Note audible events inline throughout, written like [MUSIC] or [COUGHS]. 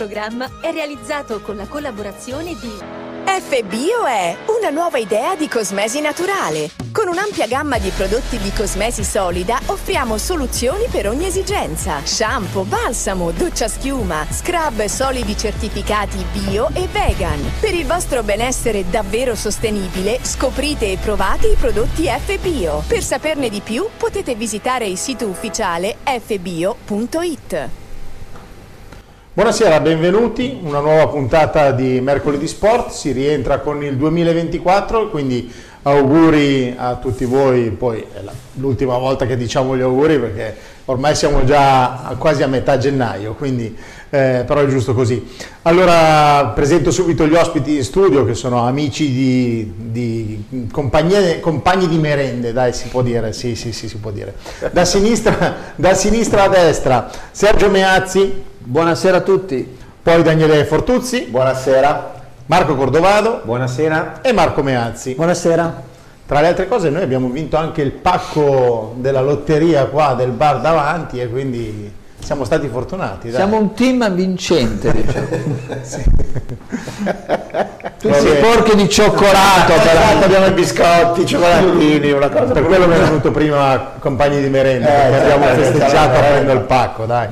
programma è realizzato con la collaborazione di FBio è una nuova idea di cosmesi naturale. Con un'ampia gamma di prodotti di cosmesi solida offriamo soluzioni per ogni esigenza. Shampoo, balsamo, doccia schiuma, scrub solidi certificati bio e vegan. Per il vostro benessere davvero sostenibile, scoprite e provate i prodotti FBio. Per saperne di più potete visitare il sito ufficiale fbio.it. Buonasera, benvenuti, una nuova puntata di Mercoledì Sport, si rientra con il 2024, quindi auguri a tutti voi, poi è l'ultima volta che diciamo gli auguri perché ormai siamo già quasi a metà gennaio, quindi eh, però è giusto così. Allora presento subito gli ospiti in studio che sono amici di, di compagni di merende, dai si può dire, sì sì sì si può dire. Da sinistra, da sinistra a destra Sergio Meazzi, Buonasera a tutti. poi Daniele Fortuzzi, Buonasera. Marco Cordovado Buonasera. e Marco Meazzi. Buonasera. Tra le altre cose noi abbiamo vinto anche il pacco della lotteria qua del bar davanti e quindi siamo stati fortunati. dai. Siamo un team vincente, [LAUGHS] diciamo. Tutti Sì. porchi di cioccolato. Esatto, però. abbiamo i biscotti, i cioccolatini, una cosa Per quello mi è venuto prima compagni di merenda, Eh, perché abbiamo certo, festeggiato aprendo il pacco, dai.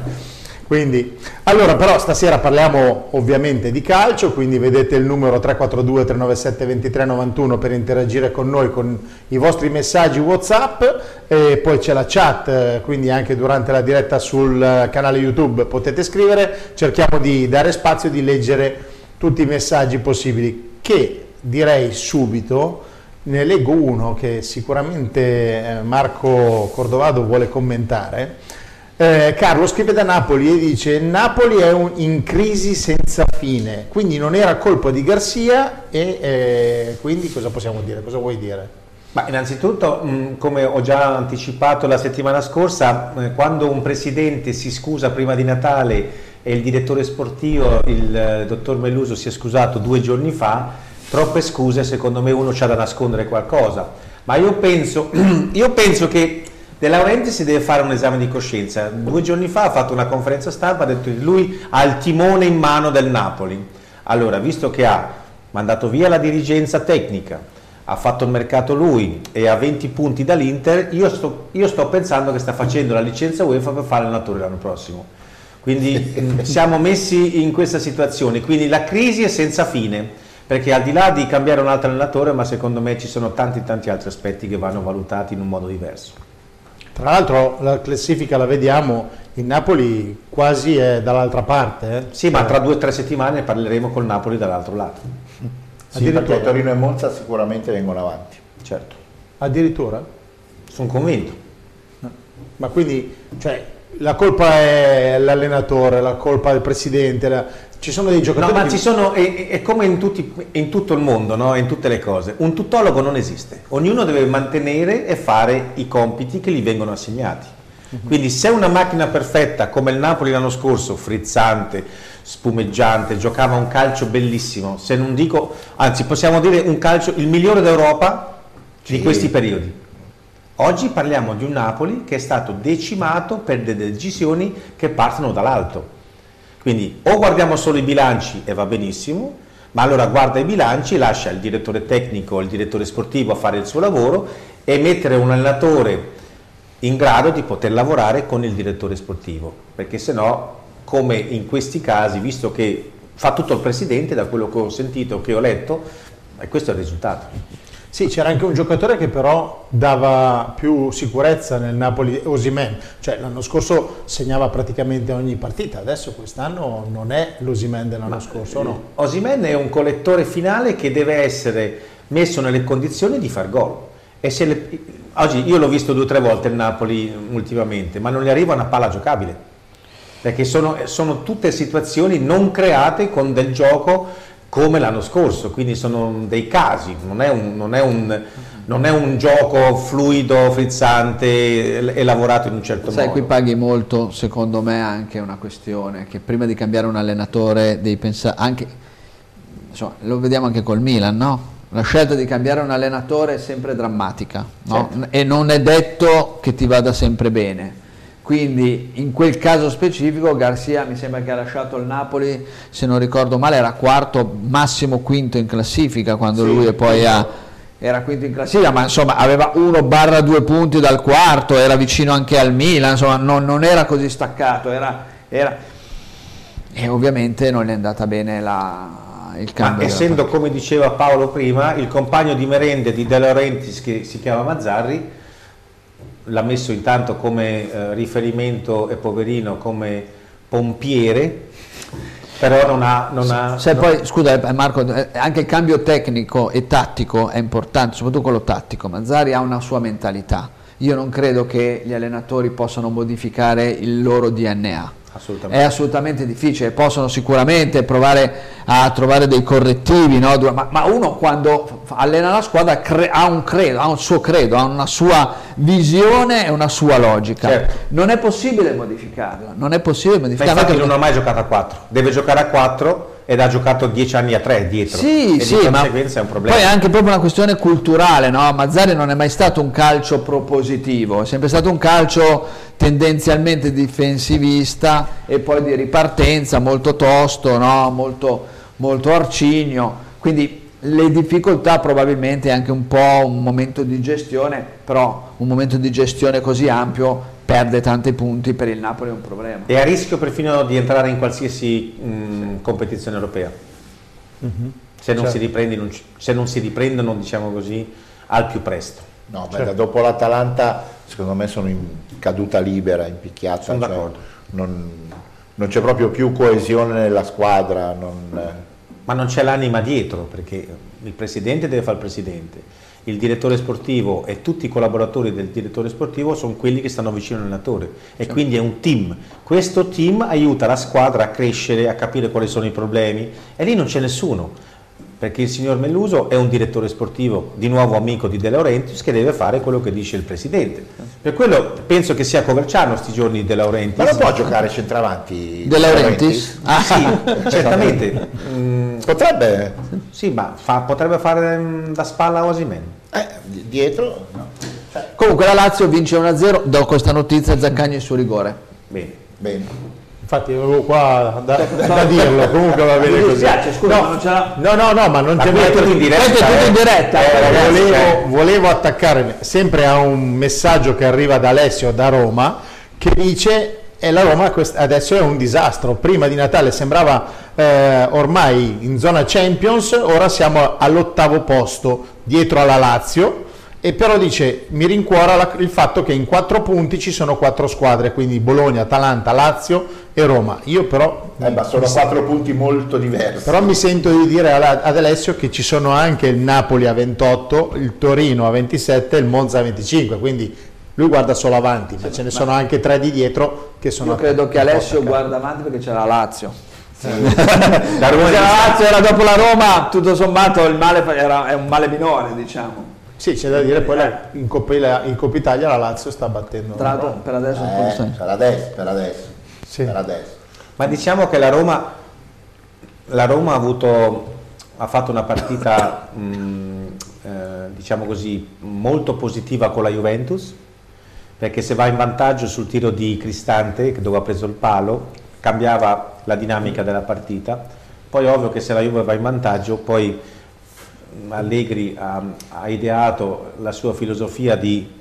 Quindi, allora però stasera parliamo ovviamente di calcio, quindi vedete il numero 342 397 2391 per interagire con noi con i vostri messaggi Whatsapp e poi c'è la chat, quindi anche durante la diretta sul canale YouTube potete scrivere, cerchiamo di dare spazio di leggere tutti i messaggi possibili che direi subito ne leggo uno che sicuramente eh, Marco Cordovado vuole commentare. Eh, Carlo scrive da Napoli e dice Napoli è un- in crisi senza fine, quindi non era colpa di Garcia e eh, quindi cosa possiamo dire? Cosa vuoi dire? Ma innanzitutto, mh, come ho già anticipato la settimana scorsa, eh, quando un presidente si scusa prima di Natale e il direttore sportivo, il eh, dottor Melluso, si è scusato due giorni fa, troppe scuse, secondo me uno c'ha da nascondere qualcosa. Ma io penso, [CLEARS THROAT] io penso che De Laurenti si deve fare un esame di coscienza. Due giorni fa ha fatto una conferenza stampa, ha detto che lui ha il timone in mano del Napoli. Allora, visto che ha mandato via la dirigenza tecnica, ha fatto il mercato lui e ha 20 punti dall'Inter, io sto, io sto pensando che sta facendo la licenza UEFA per fare l'allenatore l'anno prossimo. Quindi [LAUGHS] mh, siamo messi in questa situazione, quindi la crisi è senza fine, perché al di là di cambiare un altro allenatore, ma secondo me ci sono tanti tanti altri aspetti che vanno valutati in un modo diverso. Tra l'altro la classifica la vediamo, il Napoli quasi è dall'altra parte. eh. Sì, ma tra due o tre settimane parleremo col Napoli dall'altro lato. Sì, perché Torino e Monza sicuramente vengono avanti. Certo, Addirittura? sono convinto. Ma quindi cioè, la colpa è l'allenatore, la colpa del presidente, la- ci sono dei No, giocatori ma che- ci sono, è, è come in, tutti- in tutto il mondo, no? in tutte le cose. Un tutologo non esiste. Ognuno deve mantenere e fare i compiti che gli vengono assegnati. Quindi se una macchina perfetta come il Napoli l'anno scorso, frizzante, spumeggiante, giocava un calcio bellissimo, se non dico, anzi possiamo dire un calcio il migliore d'Europa di Sì. questi periodi. Oggi parliamo di un Napoli che è stato decimato per delle decisioni che partono dall'alto. Quindi o guardiamo solo i bilanci e va benissimo, ma allora guarda i bilanci, lascia il direttore tecnico il direttore sportivo a fare il suo lavoro e mettere un allenatore in grado di poter lavorare con il direttore sportivo, perché se no, come in questi casi, visto che fa tutto il presidente, da quello che ho sentito, che ho letto, e questo è il risultato. Sì, c'era anche un giocatore che però dava più sicurezza nel Napoli, Osimen, cioè l'anno scorso segnava praticamente ogni partita, adesso quest'anno non è l'Osimen dell'anno scorso, no? Osimen è un collettore finale che deve essere messo nelle condizioni di far gol. E se le- oggi io l'ho visto due o tre volte il Napoli ultimamente, ma non gli arriva una palla giocabile. Perché sono, sono tutte situazioni non create con del gioco come l'anno scorso, quindi sono dei casi, non è un, non è un- non è un gioco fluido, frizzante e lavorato in un certo Sai, modo. qui paghi molto, secondo me, anche una questione che prima di cambiare un allenatore devi pensare anche, insomma, lo vediamo anche col Milan, no? La scelta di cambiare un allenatore è sempre drammatica no? Certo. e non è detto che ti vada sempre bene. Quindi in quel caso specifico Garcia mi sembra che ha lasciato il Napoli, se non ricordo male era quarto, massimo quinto in classifica quando Sì, lui poi ha, era quinto in classifica, ma insomma aveva 1 barra 2 punti dal quarto, era vicino anche al Milan, insomma non, non era così staccato, era, era- e ovviamente non è andata bene la, il Ma essendo, come diceva Paolo prima, il compagno di merende di De Laurentiis che si chiama Mazzarri, l'ha messo intanto come eh, riferimento e poverino come pompiere, però non ha... Non ha Se non- poi, scusa eh, Marco, eh, anche il cambio tecnico e tattico è importante, soprattutto quello tattico. Mazzari ha una sua mentalità. Io non credo che gli allenatori possano modificare il loro DNA. Assolutamente. È assolutamente difficile, possono sicuramente provare a trovare dei correttivi, no? Ma, ma uno quando allena la squadra cre- ha un credo, ha un suo credo, ha una sua visione e una sua logica. Certo. Non è possibile modificarla, non è possibile Ma modificarla. infatti anche non ha mai giocato a 4, deve giocare a 4 ed ha giocato 10 anni a 3 dietro. Sì, e sì, di ma conseguenza è un problema. poi è anche proprio una questione culturale, no? Mazzari non è mai stato un calcio propositivo, è sempre stato un calcio tendenzialmente difensivista e poi di ripartenza, molto tosto, no? molto, molto arcigno, quindi le difficoltà probabilmente anche un po' un momento di gestione, però un momento di gestione così ampio perde tanti punti, per il Napoli è un problema. È a rischio perfino di entrare in qualsiasi mh, competizione europea. Se, non si riprendono, se non si riprendono, diciamo così, al più presto. No, beh, Certo. da dopo l'Atalanta secondo me sono in caduta libera, in picchiata. Sono cioè, d'accordo. non, non c'è proprio più coesione nella squadra. non- eh, Ma non c'è l'anima dietro, perché il presidente deve fare il presidente, il direttore sportivo e tutti i collaboratori del direttore sportivo sono quelli che stanno vicino all'allenatore e quindi è un team. Questo team aiuta la squadra a crescere, a capire quali sono i problemi e lì non c'è nessuno. Perché il signor Melluso è un direttore sportivo, di nuovo amico di De Laurentiis, che deve fare quello che dice il presidente. Per quello penso che sia Coverciano sti giorni De Laurentiis. Ma non può giocare centravanti? De Laurentiis? Ah, sì, certamente. Mm, Potrebbe, sì, ma fa- potrebbe fare mm, da spalla a Osimen. Eh, di- dietro, no. Comunque la Lazio vince 1-0, do questa notizia Zaccagni su rigore. Bene. Bene. Infatti avevo qua da, da dirlo, comunque va bene così. dispiace, scusa, no, non ce l'ha- no, no, no, ma non Ma c'è niente in diretta, Questo è tutto in eh. diretta. Eh, ragazzi. volevo, volevo attaccare sempre a un messaggio che arriva da Alessio da Roma che dice e la Roma adesso è un disastro. Prima di Natale sembrava eh, ormai in zona Champions, ora siamo all'ottavo posto dietro alla Lazio. E però dice, mi rincuora la- il fatto che in quattro punti ci sono quattro squadre, quindi Bologna, Atalanta, Lazio e Roma. Io però Eh, ma sono quattro punti molto diversi. però mi sento di dire ad Alessio che ci sono anche il Napoli a 28, il Torino a 27 e il Monza a 25, quindi lui guarda solo avanti, ma ce ne sono anche tre di dietro che sono Io credo che Alessio guarda avanti perché c'è la Lazio. La [LAUGHS] Roma Se la di- Lazio era dopo la Roma, tutto sommato il male era, è un male minore, diciamo. Sì, c'è da dire, poi la- in, Coppa, in Coppa Italia la Lazio sta battendo. Tra l'altro per adesso un po' Eh, sta- per adesso, per adesso, Sì. per adesso. Ma diciamo che la Roma, la Roma ha, avuto, ha fatto una partita, [COUGHS] mh, eh, diciamo così, molto positiva con la Juventus, perché se va in vantaggio sul tiro di Cristante, dove ha preso il palo, cambiava la dinamica della partita. Poi ovvio che se la Juve va in vantaggio, poi mh, Allegri ha, ha ideato la sua filosofia di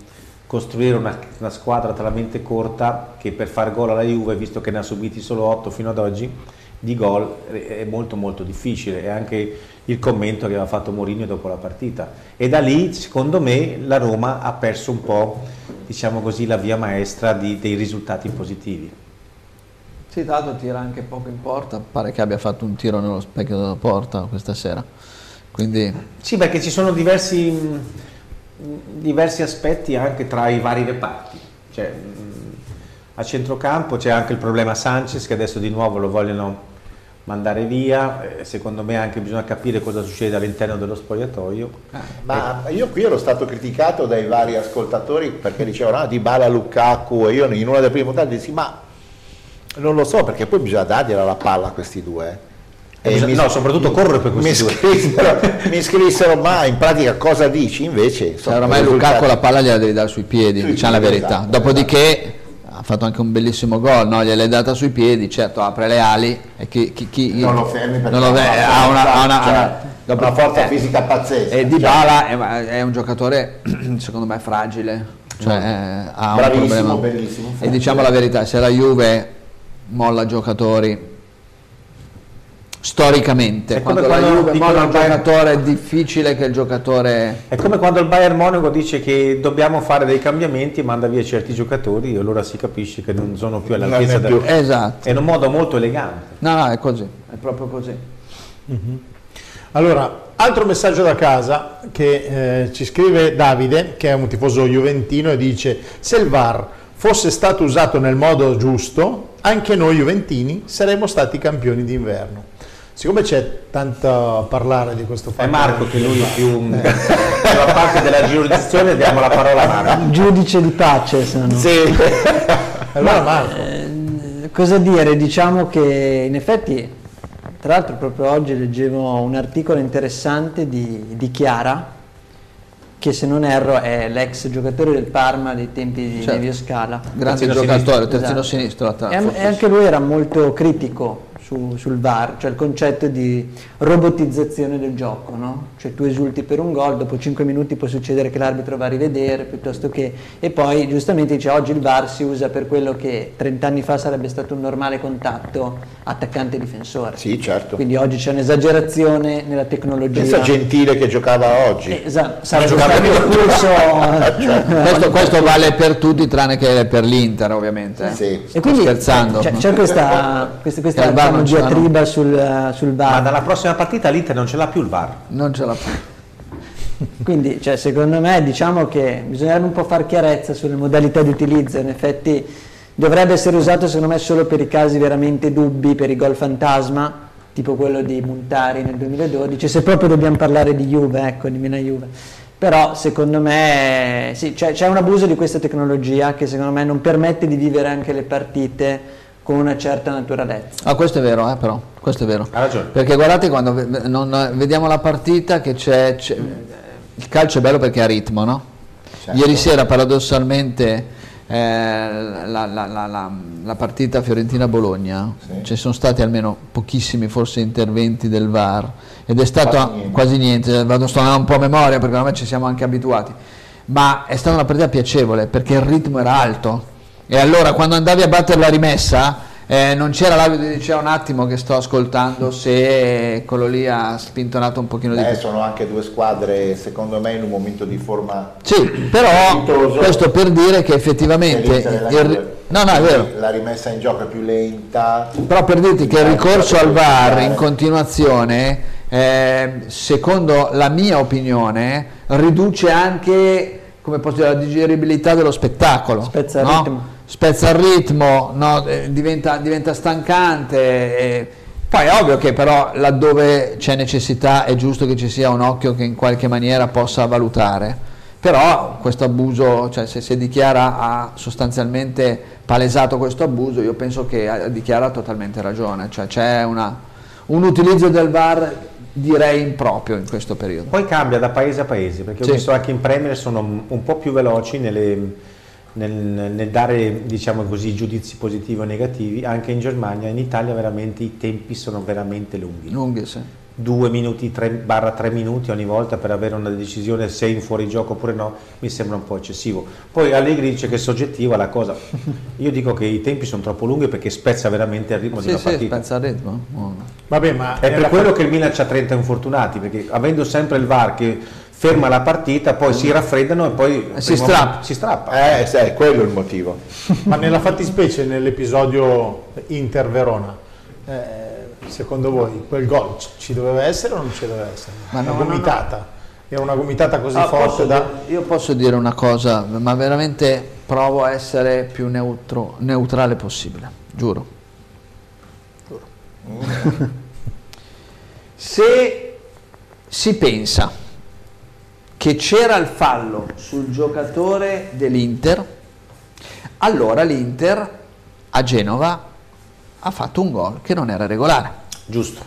costruire una, una squadra talmente corta che per far gol alla Juve, visto che ne ha subiti solo 8 fino ad oggi, di gol è molto molto difficile. È anche il commento che aveva fatto Mourinho dopo la partita. E da lì, secondo me, la Roma ha perso un po', diciamo così, la via maestra di- dei risultati positivi. Sì, tra l'altro tira anche poco in porta, pare che abbia fatto un tiro nello specchio della porta questa sera. Quindi Sì, perché ci sono diversi, diversi aspetti anche tra i vari reparti. Cioè, a centrocampo c'è anche il problema Sanchez che adesso di nuovo lo vogliono mandare via. Eh, secondo me anche bisogna capire cosa succede all'interno dello spogliatoio. Ma io qui ero stato criticato dai vari ascoltatori perché dicevano ah, Di Bala Lukaku e io in una delle prime puntate dissi ma non lo so perché poi bisogna dargliela la palla a questi due. Eh, bisogna- no, soprattutto correre per questi mi due. Scrissero, mi scrissero ma in pratica cosa dici? Invece cioè, insomma, oramai i risultati- Lukaku la palla gliela devi dare sui piedi, Sui diciamo la verità. esatto, Dopodiché ha fatto anche un bellissimo gol, no? gliel'hai data sui piedi, certo apre le ali e chi, chi- chi- Non lo fermi perché non lo una ha una, ha una- cioè, una- dopo- una forza eh, fisica pazzesca. E cioè. Dybala è, è un giocatore [CLEARS THROAT] secondo me fragile, cioè eh, ha un Bravissimo, problema. bellissimo, E diciamo la verità, se la Juve molla giocatori storicamente, È come quando, la quando Juve molla al Bayern- giocatore è difficile che il giocatore È come quando il Bayern Monaco dice che dobbiamo fare dei cambiamenti e manda via certi giocatori, e allora si capisce che non sono più all'altezza del... Esatto. È in un modo molto elegante. No, no, è così, è proprio così. Allora, altro messaggio da casa che eh, ci scrive Davide, che è un tifoso juventino, e dice: Se il VAR fosse stato usato nel modo giusto, anche noi juventini saremmo stati campioni d'inverno. Siccome c'è tanto a parlare di questo fatto, È Marco che lui è più [LAUGHS] la parte della giurisdizione, diamo la parola a Marco. Giudice di pace sono. allora Marco, Eh, cosa dire? Diciamo che in effetti, tra l'altro proprio oggi leggevo un articolo interessante di, di Chiara, che se non erro è l'ex giocatore del Parma dei tempi di Certo. Nevio Scala. Grande Terzino giocatore, sinistro. terzino Esatto. sinistro. E, l'altro, e anche lui era molto critico su- sul VAR, cioè il concetto di robotizzazione del gioco, no? Cioè tu esulti per un gol, dopo 5 minuti può succedere che l'arbitro va a rivedere piuttosto che... E poi giustamente dice oggi il VAR si usa per quello che 30 anni fa sarebbe stato un normale contatto attaccante-difensore. Sì, certo. Quindi oggi c'è un'esagerazione nella tecnologia. Pensa Gentile che giocava oggi. Eh, Esatto, sarebbe giocava stato più. espulso... [LAUGHS] questo, questo vale per tutti tranne che per l'Inter ovviamente. Sì. Sto E quindi scherzando. C'è, c'è questa, questa, questa il l'hanno. diatriba sul, sul Ma VAR. dalla prossima partita l'Inter non ce l'ha più il VAR. Non ce la [LAUGHS] fa. Quindi, cioè, secondo me, diciamo che bisognerebbe un po' far chiarezza sulle modalità di utilizzo. In effetti, dovrebbe essere usato, secondo me, solo per i casi veramente dubbi, per i gol fantasma, tipo quello di Montari nel 2012. Se proprio dobbiamo parlare di Juve, ecco, di Mina Juve. Però, secondo me, sì, c'è, c'è un abuso di questa tecnologia che, secondo me, non permette di vivere anche le partite con una certa naturalezza. Ah, questo è vero, eh, però, questo è vero. Ha ragione. Perché guardate quando non- vediamo la partita che c'è, c'è- il calcio è bello perché ha ritmo, no? Certo. Ieri sera paradossalmente la, la- la- la- la partita Fiorentina-Bologna, Sì. ci sono stati almeno pochissimi forse interventi del VAR ed è stato Quasi niente. quasi niente, vado sto un po' a memoria perché ormai ci siamo anche abituati, ma è stata una partita piacevole perché il ritmo era alto e allora quando andavi a battere la rimessa eh, non c'era l'audio che diceva un attimo che sto ascoltando se quello lì ha spintonato un pochino di Eh, più. sono anche due squadre, secondo me, in un momento di forma Sì, però Dignitoso. questo per dire che effettivamente il no, no, è vero. La rimessa in gioco è più lenta. Però per dirti che il Eh, ricorso al VAR in continuazione, eh, secondo la mia opinione, riduce anche come posso dire, la digeribilità dello spettacolo. Spezza il no? ritmo. Spezza il ritmo, no? Eh, diventa, diventa stancante. eh. Poi è ovvio che però laddove c'è necessità è giusto che ci sia un occhio che in qualche maniera possa valutare. Però questo abuso, cioè se, se Dichiara ha sostanzialmente palesato questo abuso, io penso che Dichiara totalmente ragione, cioè c'è una- un utilizzo del VAR direi improprio in questo periodo. Poi cambia da paese a paese, perché Sì. ho visto anche in Premier sono un po' più veloci nelle- nel, nel dare diciamo così, giudizi positivi o negativi, anche in Germania, in Italia veramente i tempi sono veramente lunghi. Lunghi, sì. Due minuti, tre, barra tre minuti ogni volta per avere una decisione se in fuorigioco oppure no, mi sembra un po' eccessivo. Poi Allegri dice che è soggettiva la cosa. [LAUGHS] Io dico che i tempi sono troppo lunghi perché spezza veramente il ritmo di Sì, una sì, partita. spezza il ritmo. Vabbè, ma È per quello fa- che il Milan ha 30 infortunati, perché avendo sempre il VAR che ferma la partita, poi si raffreddano e poi Si strappa. Si strappa. Eh, sì, è quello il motivo. ma nella fattispecie nell'episodio Inter-Verona, eh, secondo voi quel gol ci- doveva essere o non ci doveva essere? Ma una no, no, gomitata. Era una gomitata così Ah, forte posso da... dire- io posso dire una cosa, ma veramente provo a essere più neutro- neutrale possibile, giuro. [LAUGHS] Se si pensa che c'era il fallo sul giocatore dell'Inter, allora l'Inter a Genova ha fatto un gol che non era regolare. Giusto.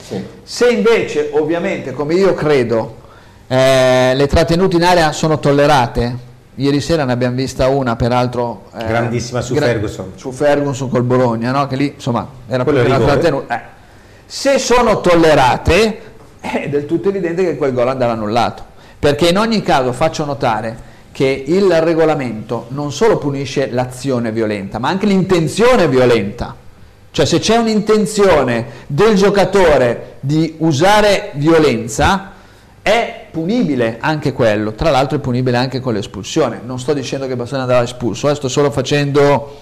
Sì. Se invece, ovviamente, come io credo, eh, le trattenute in area sono tollerate, Ieri sera ne abbiamo vista una, peraltro... eh, Grandissima su gra- Ferguson. Su Ferguson col Bologna, no? che lì insomma era Quello più tenuto. Eh. Se sono tollerate, è del tutto evidente che quel gol andava annullato. Perché in ogni caso faccio notare che il regolamento non solo punisce l'azione violenta, ma anche l'intenzione violenta. Cioè se c'è un'intenzione del giocatore di usare violenza, è punibile anche quello, tra l'altro è punibile anche con l'espulsione. Non sto dicendo che Bastoni andava espulso, eh, sto solo facendo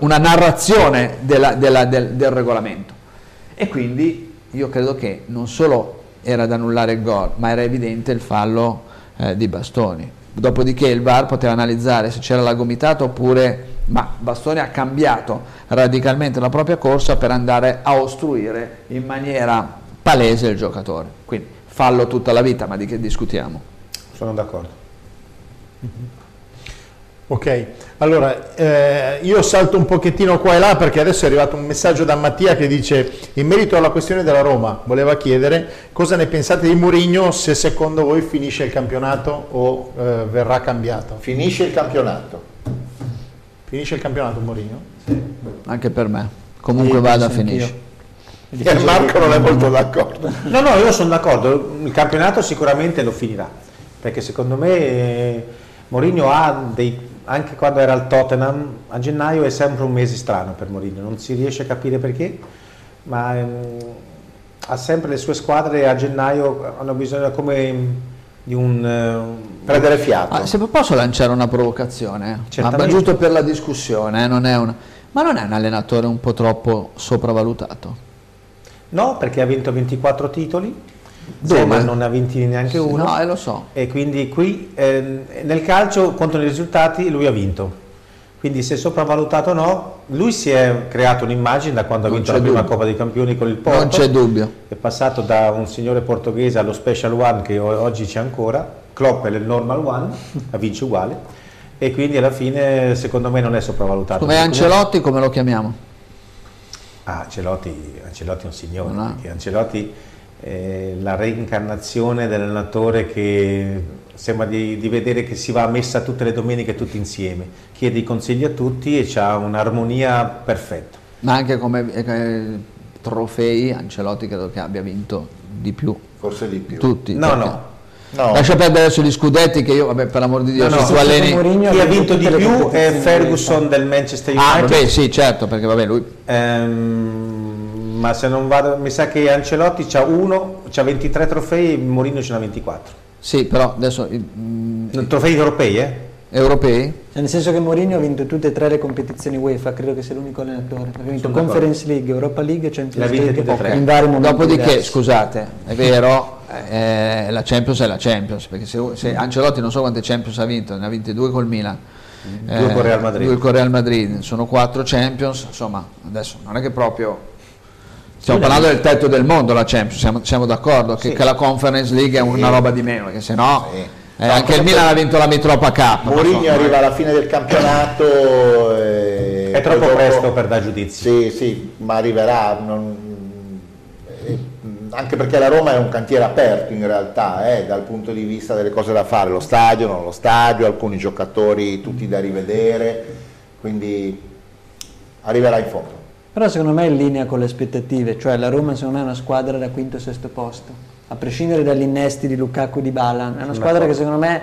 una narrazione della, della, del, del regolamento. E quindi io credo che non solo era da annullare il gol, ma era evidente il fallo eh, di Bastoni. Dopodiché il VAR poteva analizzare se c'era la gomitata oppure ma Bastoni ha cambiato radicalmente la propria corsa per andare a ostruire in maniera palese il giocatore. Quindi fallo tutta la vita ma di che discutiamo? sono d'accordo Ok, allora eh, io salto un pochettino qua e là perché adesso è arrivato un messaggio da Mattia che dice in merito alla questione della Roma, voleva chiedere cosa ne pensate di Mourinho se secondo voi finisce il campionato o eh, verrà cambiato? Finisce il campionato. Finisce il campionato Mourinho? Sì. Anche per me, comunque sì, vada finisce. E Marco non è molto d'accordo. No, no, io sono d'accordo, il campionato sicuramente lo finirà, perché secondo me eh, Mourinho ha dei anche quando era al Tottenham, a gennaio è sempre un mese strano per Mourinho, non si riesce a capire perché, ma ehm, ha sempre le sue squadre a gennaio hanno bisogno come di un uh, prendere fiato. Ah, se posso lanciare una provocazione, ma giusto per la discussione, eh, non un... ma non è un allenatore un po' troppo sopravvalutato? No, perché ha vinto 24 titoli dove? ma non ne ha vinti neanche uno. No, eh, lo so. E quindi qui eh, nel calcio contro i risultati lui ha vinto. Quindi se sopravvalutato o no, lui si è creato un'immagine da quando non ha vinto la prima dubbio. Coppa dei Campioni con il Porto. Non c'è dubbio. È passato da un signore portoghese allo Special One che oggi c'è ancora, Klopp è il Normal One, [LAUGHS] ha vince uguale e quindi alla fine secondo me non è sopravvalutato. Come Ancelotti come lo chiamiamo? Ah, Ancelotti, Ancelotti è un signore, no. Ancelotti eh, la reincarnazione dell'allenatore che sembra di, di, vedere che si va a messa tutte le domeniche tutti insieme, chiede i consigli a tutti e ha un'armonia perfetta. Ma anche come eh, trofei Ancelotti credo che abbia vinto di più. Forse di più. Tutti. No, no. No. Lascia perdere sugli scudetti che io, vabbè, per l'amor di Dio, no, no, alleni... Chi ha vinto di più è Ferguson del Manchester ah, United. Ah, vabbè, sì, certo, perché vabbè, lui... Ehm, ma se non vado, mi sa che Ancelotti c'ha uno, c'ha 23 trofei e Mourinho ce n'ha 24. Sì, però adesso... Mm, trofei europei, eh? Europei? Cioè, nel senso che Mourinho ha vinto tutte e tre le competizioni UEFA, credo che sia l'unico allenatore. Ha vinto Sono Conference League, Europa League e Champions League in vari momenti Dopodiché, diversi. scusate, è vero, eh, la Champions è la Champions, perché se, se, Ancelotti non so quante Champions ha vinto, ne ha vinte due col Milan. Due eh, con Real Madrid. Due con Real Madrid, sono quattro Champions, insomma, adesso non è che proprio Stiamo parlando del tetto del mondo, la Champions, siamo, siamo d'accordo che, sì. che, la Conference League è una roba di meno, perché se no... Sì. Eh, no, anche il Milan ha vinto la Mitropa Cup. Mourinho arriva alla fine del campionato. E è troppo dopo... presto per dare giudizio. Sì, sì, ma arriverà. Non... Anche perché la Roma è un cantiere aperto in realtà, eh, dal punto di vista delle cose da fare, lo stadio, non lo stadio, alcuni giocatori tutti da rivedere, quindi arriverà in fondo. Però secondo me è in linea con le aspettative, cioè la Roma secondo me è una squadra da quinto o sesto posto, a prescindere dagli innesti di Lukaku e di Balan, è una squadra che secondo me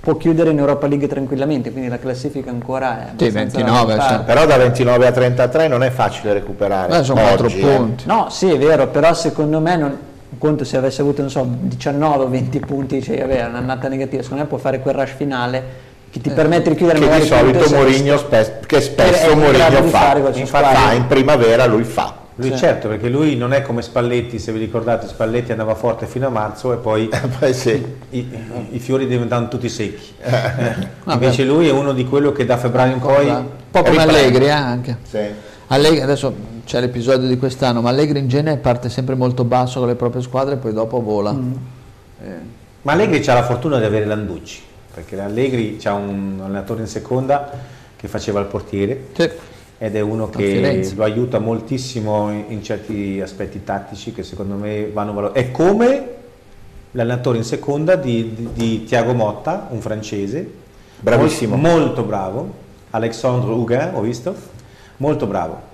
può chiudere in Europa League tranquillamente, quindi la classifica ancora è sì, 29, cioè. però da 29 a 33 non è facile recuperare. Beh, sono 4 eh. punti. No, sì, è vero, però secondo me non, conto se avesse avuto so, 19 o 20 punti, cioè aveva un'annata negativa, secondo me può fare quel rush finale che ti permette di chiudere che magari di solito Mourinho spe- che spesso Mourinho fa, fa in primavera lui fa. Lui sì. certo perché lui non è come Spalletti se vi ricordate Spalletti andava forte fino a marzo e poi, [LAUGHS] poi sì. i, i, i, fiori diventavano tutti secchi. Invece lui è uno di quello che da febbraio in poi un po' come Allegri eh, anche. Sì. Allegri, adesso c'è l'episodio di quest'anno ma Allegri in genere parte sempre molto basso con le proprie squadre e poi dopo vola. Mm. eh. ma Allegri ha la fortuna di avere Landucci perché Allegri ha un allenatore in seconda che faceva il portiere sì. ed è uno che lo aiuta moltissimo in, certi aspetti tattici che secondo me vanno valorizzati. È come l'allenatore in seconda di, di, di Tiago Motta, un francese, Bravissimo. Molto, molto bravo. Alexandre Huguin, ho visto, molto bravo.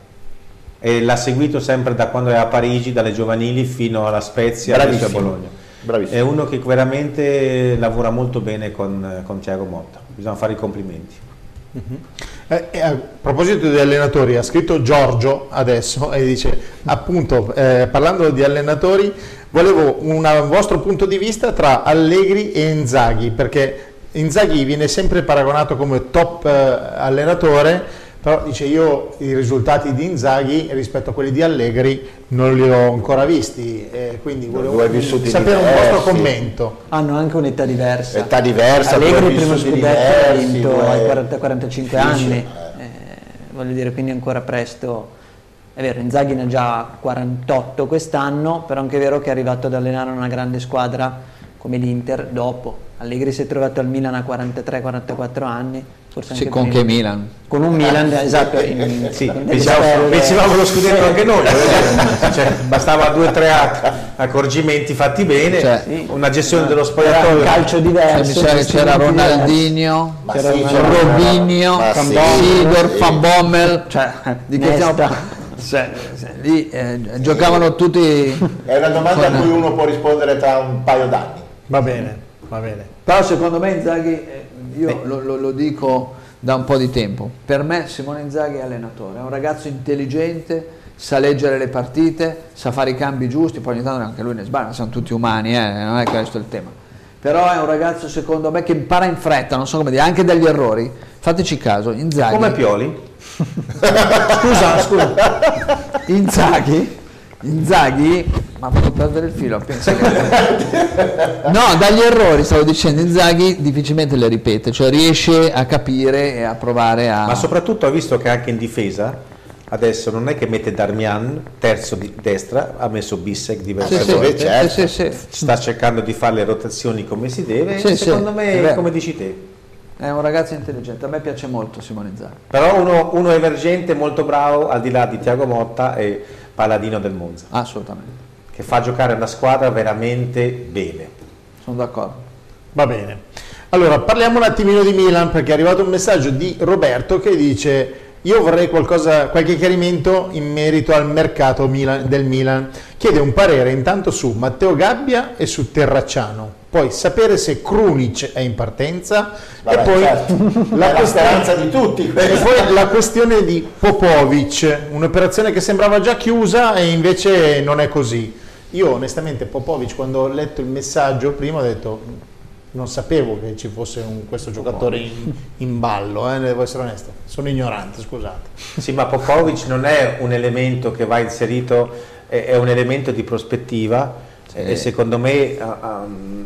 E l'ha seguito sempre da quando era a Parigi, dalle giovanili fino alla Spezia, adesso a. Bologna. Bravissimo. È uno che veramente lavora molto bene con, con Thiago Motta, bisogna fare i complimenti. Eh, eh, a proposito di allenatori, ha scritto Giorgio adesso e dice appunto eh, parlando di allenatori volevo un vostro punto di vista tra Allegri e Inzaghi perché Inzaghi viene sempre paragonato come top eh, allenatore però dice io i risultati di Inzaghi rispetto a quelli di Allegri non li ho ancora visti e quindi volevo sapere un vostro commento Hanno anche un'età diversa. Età diversa, Allegri il primo scudetto diversi, vinto ai 40-45 anni. Difficile, Eh, voglio dire, quindi ancora presto. È vero, Inzaghi ne ha già 48 quest'anno, però anche è vero che è arrivato ad allenare una grande squadra come l'Inter dopo. Allegri si è trovato al Milan a 43-44 anni, forse Sì, anche con prima. che Milan? Con un Milan, esatto, in, Sì, con stelle. vincevamo lo scudetto anche noi, cioè, bastava due o tre a- accorgimenti fatti bene, Cioè, sì. una gestione dello Era un spogliatoio. calcio Cioè, diverso. che c'era. Ronaldinho, C'era sì, Robinho, sì, Sidor, sì. Van Bommel, cioè, di che stiamo cioè, lì eh, giocavano tutti È una domanda a con- cui uno può rispondere tra un paio d'anni. va bene va bene Però secondo me Inzaghi, eh, io lo, lo- lo dico da un po' di tempo, per me Simone Inzaghi è allenatore, è un ragazzo intelligente, sa leggere le partite, sa fare i cambi giusti, poi ogni tanto anche lui ne sbaglia, siamo tutti umani, eh, non è questo il tema. Però è un ragazzo secondo me che impara in fretta, non so come dire, anche dagli errori. Fateci caso, Inzaghi... Come Pioli? [LAUGHS] Scusa, scusa. [LAUGHS] Inzaghi, Inzaghi, ma ha fatto perdere il filo, pensa che... [LAUGHS] No, dagli errori, stavo dicendo, Inzaghi difficilmente le ripete, cioè riesce a capire e a provare a... Ma soprattutto ha visto che anche in difesa adesso non è che mette Darmian terzo di destra, ha messo Bissek Sì, diversamente. sì, Beh, certo. sì, sì, sì. Sta cercando di fare le rotazioni come si deve, Sì, sì, secondo me, come dici te. È un ragazzo intelligente, a me piace molto Simone Inzaghi. Però uno, uno emergente molto bravo, al di là di Tiago Motta e Paladino del Monza, Assolutamente, che fa giocare una squadra veramente bene. sono d'accordo. Va bene. Allora, parliamo un attimino di Milan perché è arrivato un messaggio di Roberto che dice io vorrei qualcosa, qualche chiarimento in merito al mercato Milan- del Milan. Chiede un parere intanto su Matteo Gabbia e su Terracciano. Poi sapere se Krunic è in partenza Vabbè, e poi certo. la la di tutti e poi la questione di Popovic, un'operazione che sembrava già chiusa e invece non è così. Io onestamente Popovic quando ho letto il messaggio prima ho detto non sapevo che ci fosse un- questo giocatore in, in ballo, eh, devo essere onesto, sono ignorante, scusate. Sì, ma Popovic non è un elemento che va inserito, è, è un elemento di prospettiva e secondo me mm,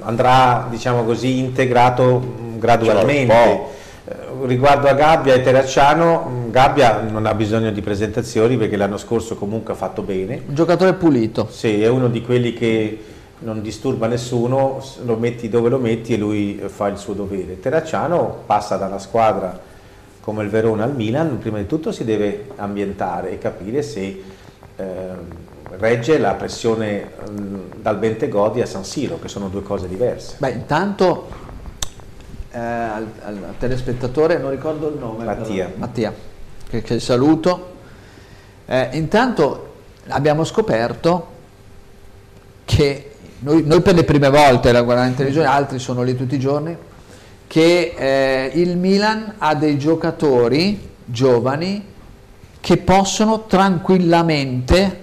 andrà, diciamo così, integrato mm, gradualmente. Ci vuole un Eh, Riguardo a Gabbia e Terracciano, mm, Gabbia non ha bisogno di presentazioni perché l'anno scorso comunque ha fatto bene. Un giocatore pulito, Sì, è uno di quelli che non disturba nessuno, lo metti dove lo metti e lui eh, fa il suo dovere. Terracciano passa da una squadra come il Verona al Milan, prima di tutto si deve ambientare e capire se ehm, regge la pressione mm, dal Bentegodi a San Siro, che sono due cose diverse. Beh, intanto eh, al, al telespettatore, non ricordo il nome, Mattia. però- Mattia, che, che saluto. Eh, intanto abbiamo scoperto che noi, noi per le prime volte la guardiamo in televisione, altri sono lì tutti i giorni, che eh, il Milan ha dei giocatori giovani che possono tranquillamente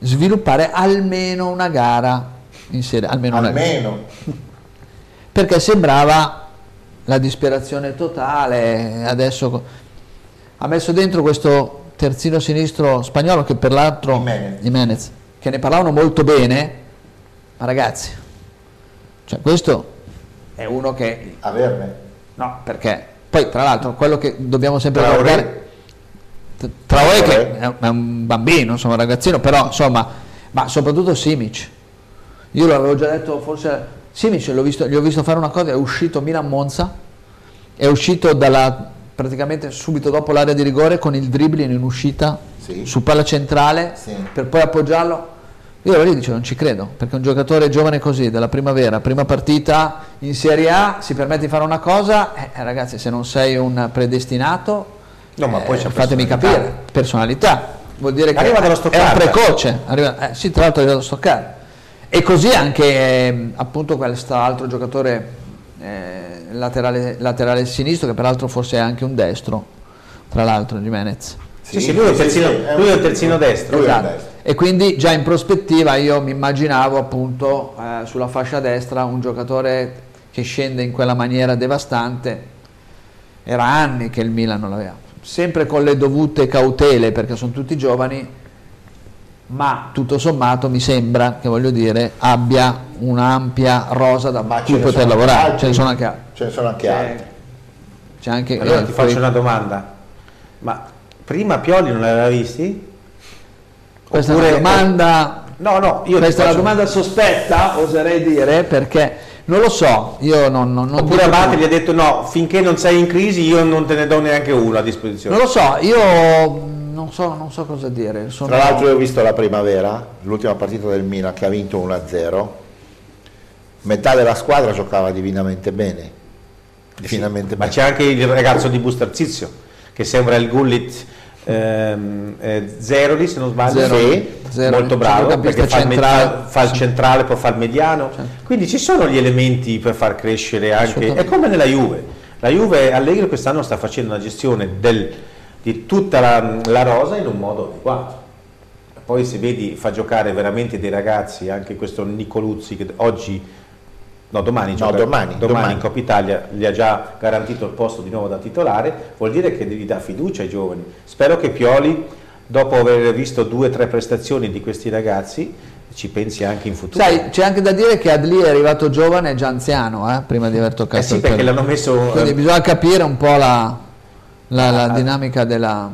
sviluppare almeno una gara in serie, almeno una gara Almeno. [LAUGHS] perché sembrava la disperazione totale. Adesso ha messo dentro questo terzino sinistro spagnolo che per l'altro Jimenez. Jimenez, che ne parlavano molto bene, ma ragazzi, cioè questo è uno che Averne. no, perché poi tra l'altro quello che dobbiamo sempre Traoré. guardare Traoré che è un bambino, insomma, un ragazzino, però insomma, ma soprattutto Simic. Io l'avevo già detto, forse Simic l'ho visto, gli ho visto fare una cosa, è uscito Milan Monza, è uscito dalla, praticamente subito dopo l'area di rigore con il dribbling in uscita Sì. su palla centrale Sì. per poi appoggiarlo. Io ero lì e dicevo non ci credo, perché un giocatore giovane così, della primavera, prima partita in Serie A, si permette di fare una cosa, eh, eh, ragazzi se non sei un predestinato, No, ma poi eh, c'è fatemi personalità. capire, personalità, vuol dire che Arriva dallo è un precoce, arriva, eh, sì tra l'altro arriva dallo Stoccarda. E così anche ehm, appunto quest'altro giocatore eh, laterale, laterale sinistro, che peraltro forse è anche un destro, tra l'altro Jimenez. Sì, sì, lui è un terzino, lui è un terzino destro. Lui è un Esatto. destro. E quindi già in prospettiva io mi immaginavo appunto eh, sulla fascia destra un giocatore che scende in quella maniera devastante. Era anni che il Milan non l'aveva. Sempre con le dovute cautele perché sono tutti giovani, ma tutto sommato mi sembra che voglio dire abbia un'ampia rosa da cui poter lavorare. altri. Ce ne sono anche altri. Ce ne sono anche C'è- altri. C'è anche Allora eh, ti faccio poi- una domanda. Ma prima Pioli non l'aveva visti? Questa è Oppure- una domanda No, no, io Questa è una domanda sospetta, oserei dire, perché non lo so, io non, non, non Oppure Abate gli ha detto no, finché non sei in crisi io non te ne do neanche uno a disposizione. Non lo so, io non so, non so cosa dire. Sono... Tra l'altro io ho visto la primavera, l'ultima partita del Milan che ha vinto 1-0, metà della squadra giocava divinamente bene. Divinamente Ma bene. c'è anche il ragazzo di Bustarzizio, che sembra il Gullit ehm, eh, Zeroli, se non sbaglio, Zeroli. Sì, Zeroli, molto bravo, perché fa il, centrale. fa- fa il centrale, poi fa il mediano. Quindi ci sono gli elementi per far crescere anche, è come nella Juve. La Juve Allegri quest'anno sta facendo una gestione del- di tutta la, la rosa in un modo adeguato. Poi se vedi fa giocare veramente dei ragazzi, anche questo Nicoluzzi che oggi No, domani, No, gioca- domani, domani. in Coppa Italia gli ha già garantito il posto di nuovo da titolare, vuol dire che gli dà fiducia ai giovani. Spero che Pioli, dopo aver visto due o tre prestazioni di questi ragazzi, ci pensi anche in futuro. Sai, c'è anche da dire che Adli è arrivato giovane e già anziano, eh, prima di aver toccato eh sì, il perché l'hanno messo... Quindi eh, bisogna capire un po' la, la- la Ah. dinamica della,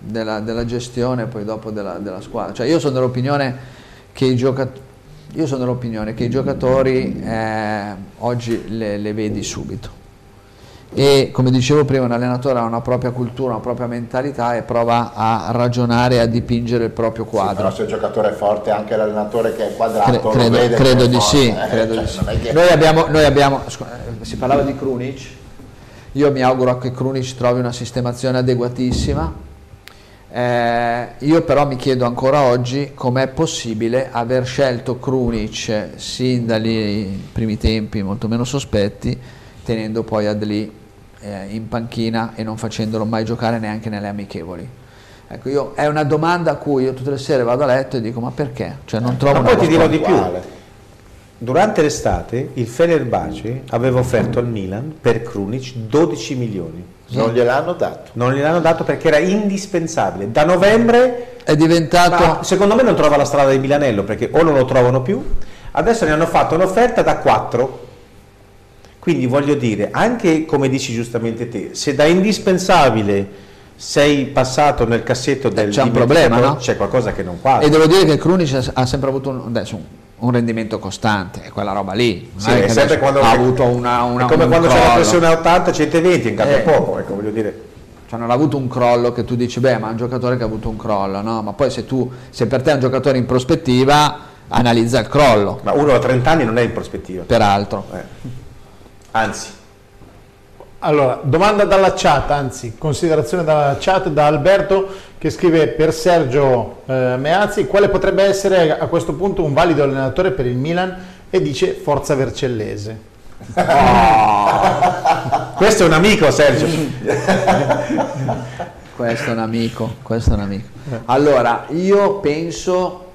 della- della gestione poi dopo della, della squadra. Cioè io sono dell'opinione che i giocatori... Io sono dell'opinione che i giocatori eh, oggi le, le vedi subito e come dicevo prima un allenatore ha una propria cultura, una propria mentalità e prova a ragionare e a dipingere il proprio Sì, quadro. però se il giocatore è forte, anche l'allenatore che è quadrato Cre- credo, vede credo di forte, sì, eh, credo cioè, di sì. che- Noi abbiamo, noi abbiamo- eh, si parlava di Krunic, io mi auguro che Krunic trovi una sistemazione adeguatissima. Eh, io però mi chiedo ancora oggi com'è possibile aver scelto Krunic sin dai primi tempi molto meno sospetti, tenendo poi Adli eh, in panchina e non facendolo mai giocare neanche nelle amichevoli. Ecco, io, è una domanda a cui io tutte le sere vado a letto e dico ma perché? Cioè, non trovo Ma poi ti dirò di più. Durante l'estate il Fenerbahce aveva offerto al Milan per Krunic 12 milioni. Non gliel'hanno dato. Non gliel'hanno dato perché era indispensabile. Da novembre È diventato... Ma secondo me non trova la strada di Milanello perché o non lo trovano più, adesso ne hanno fatto un'offerta da 4. Quindi voglio dire, anche come dici giustamente te, se da indispensabile sei passato nel cassetto del c'è un problema, no? C'è qualcosa che non quadra. E devo dire che Krunic ha- ha sempre avuto un, adesso, un- rendimento costante, è quella roba lì. Sì, è sempre quando ha avuto una, una- è come un quando c'è la crollo. pressione a 80, 120, cambia Eh. poco, ecco, voglio dire. Cioè non ha avuto un crollo che tu dici, beh, ma è un giocatore che ha avuto un crollo, no? Ma poi se tu, se per te è un giocatore in prospettiva, analizza il crollo, Ma uno a 30 anni non è in prospettiva. peraltro. Eh. Anzi, Allora, domanda dalla chat, anzi, considerazione dalla chat da Alberto che scrive per Sergio eh, Meazzi, quale potrebbe essere a questo punto un valido allenatore per il Milan e dice Forza Vercellese. [LAUGHS] questo è un amico Sergio. Questo è un amico, questo è un amico. Allora, io penso,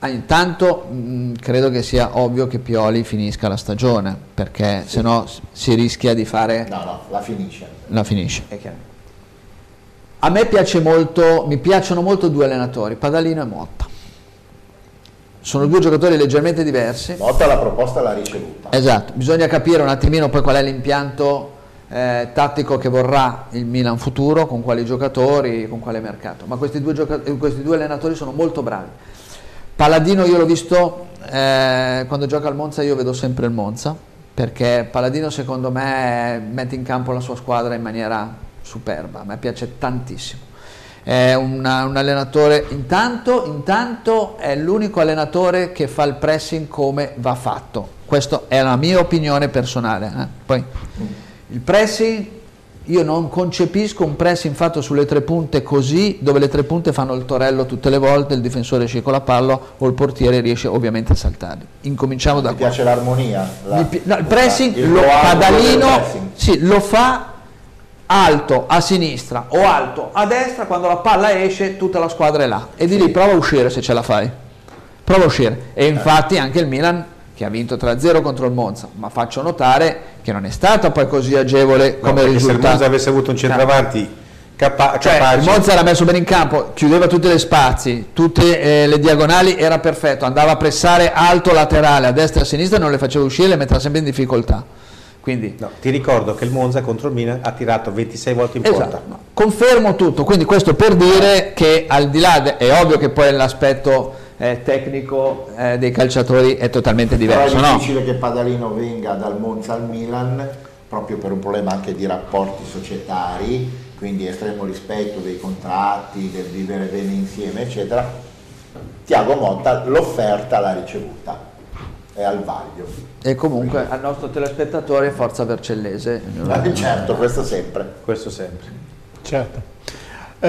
ah, intanto mh, credo che sia ovvio che Pioli finisca la stagione, perché se no si rischia di fare No, no, la finisce. la finisce. A me piace molto, mi piacciono molto due allenatori, Padalino e Motta. Sono due giocatori leggermente diversi. Motta la proposta l'ha ricevuta. Esatto, bisogna capire un attimino poi qual è l'impianto eh, tattico che vorrà il Milan futuro, con quali giocatori, con quale mercato. Ma questi due, questi due allenatori sono molto bravi. Paladino io l'ho visto, eh, quando gioca al Monza io vedo sempre il Monza, perché Paladino secondo me mette in campo la sua squadra in maniera superba, a me piace tantissimo. è una- un allenatore, intanto, intanto è l'unico allenatore che fa il pressing come va fatto. Questa è la mia opinione personale. eh. Poi, il pressing, io non concepisco un pressing fatto sulle tre punte così, dove le tre punte fanno il torello tutte le volte, il difensore esce con la palla o il portiere riesce ovviamente a saltarli. Incominciamo da Mi qua. piace l'armonia. la- pi- no, il pressing, il lo, Padalino pressing. sì, lo fa alto a sinistra o alto a destra, quando la palla esce tutta la squadra è là e di lì prova a uscire se ce la fai. Prova a uscire. E infatti anche il Milan che ha vinto 3-0 contro il Monza, ma faccio notare che non è stata poi così agevole No, come perché se il risultato. Monza avesse avuto un centravanti capa- Cioè, capace il Monza era messo bene in campo, chiudeva tutti gli spazi, tutte eh, le diagonali, era perfetto, andava a pressare alto laterale, a destra e a sinistra, non le faceva uscire, le metteva sempre in difficoltà. Quindi, No, ti ricordo che il Monza contro il Milan ha tirato 26 volte in porta. esatto, confermo tutto, quindi questo per dire che al di là, de- è ovvio che poi l'aspetto eh, tecnico eh, dei calciatori è totalmente Però diverso, è no? difficile che Padalino venga dal Monza al Milan proprio per un problema anche di rapporti societari, quindi estremo rispetto dei contratti, del vivere bene insieme, eccetera. Tiago Motta l'offerta l'ha ricevuta, è al vaglio. E comunque al nostro telespettatore Forza Vercellese. Eh, certo, questo sempre. Questo sempre. Certo. Eh,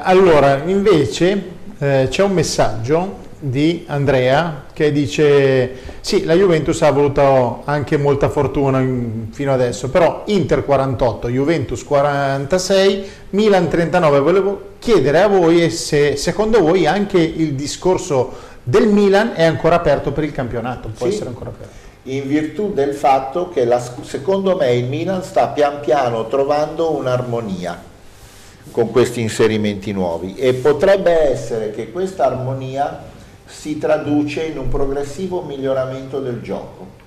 allora, invece eh, c'è un messaggio di Andrea che dice sì, la Juventus ha avuto anche molta fortuna in- fino adesso, però Inter 48, Juventus 46, Milan 39. Volevo chiedere a voi se secondo voi anche il discorso del Milan è ancora aperto per il campionato, può Sì. essere ancora aperto. in virtù del fatto che la- secondo me il Milan sta pian piano trovando un'armonia con questi inserimenti nuovi e potrebbe essere che questa armonia si traduce in un progressivo miglioramento del gioco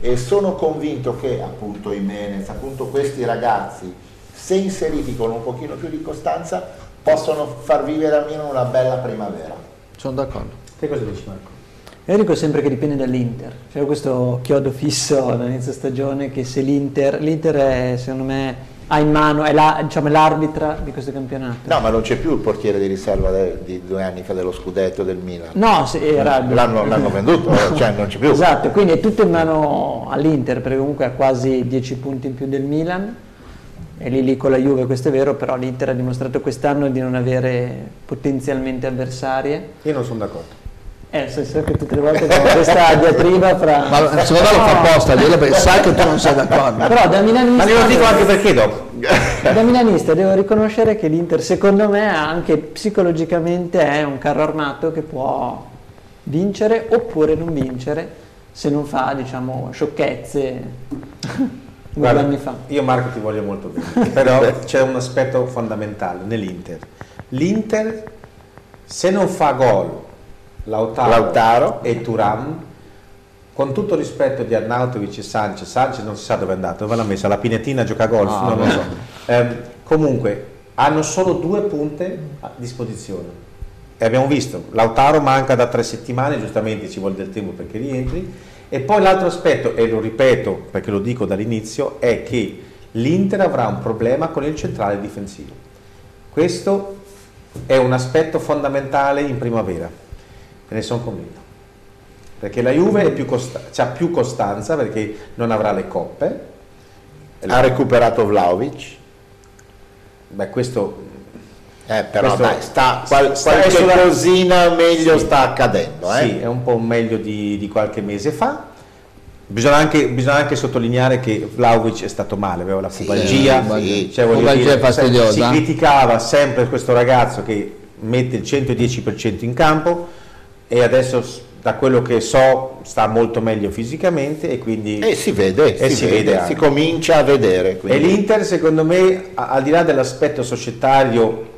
e sono convinto che appunto i Menez, appunto questi ragazzi se inseriti con un pochino più di costanza possono far vivere a Milano una bella primavera. Sono d'accordo. Che cosa dici Marco? Io dico sempre che dipende dall'Inter, c'è questo chiodo fisso all'inizio stagione che se l'Inter, l'Inter è secondo me ha in mano, è la- diciamo, è l'arbitra di questo campionato. No, ma non c'è più il portiere di riserva de- di due anni fa dello scudetto del Milan. No, se era L'hanno, l'hanno venduto, cioè non c'è più. Esatto, quindi è tutto in mano all'Inter perché comunque ha quasi 10 punti in più del Milan e lì lì con la Juve questo è vero, però l'Inter ha dimostrato quest'anno di non avere potenzialmente avversarie. Io non sono d'accordo. Eh, so che tutte le volte abbiamo questa diatriba fra... Ma secondo me lo fa apposta, perché sa che tu non sei d'accordo. Però da milanista... Ma glielo dico anche perché dopo. [LAUGHS] Da milanista devo riconoscere che l'Inter secondo me anche psicologicamente è un carro armato che può vincere oppure non vincere se non fa diciamo sciocchezze [LAUGHS] due Guarda, anni fa. io Marco ti voglio molto bene, però [LAUGHS] c'è un aspetto fondamentale nell'Inter. L'Inter, se non fa gol Lautaro, Lautaro. e Turam, con tutto rispetto di Arnautovic e Sanchez, Sanchez non si sa dove è andato, dove l'ha messa? La Pinetina gioca a golf? Ah, non lo no. so. Ehm, comunque, hanno solo due punte a disposizione. E abbiamo visto, Lautaro manca da tre settimane, giustamente ci vuole del tempo perché rientri. E poi l'altro aspetto, e lo ripeto perché lo dico dall'inizio, è che l'Inter avrà un problema con il centrale difensivo. Questo è un aspetto fondamentale in primavera, ne sono convinto. Perché la Juve è più costa- ha più costanza perché non avrà le coppe. Ha recuperato Vlaovic, Beh, questo eh, però Questo- dai, sta, qual- sta- qualche sulla- cosina meglio Sì. sta accadendo. Eh? Sì, è un po' meglio di, di qualche mese fa. Bisogna anche, bisogna anche sottolineare che Vlaovic è stato male, aveva la pubalgia, sì. cioè, dire. Si criticava sempre questo ragazzo che mette il 110% in campo e adesso da quello che so sta molto meglio fisicamente e quindi E si vede, E si, si vede, vede si comincia a vedere. E quindi. l'Inter secondo me, al di là dell'aspetto societario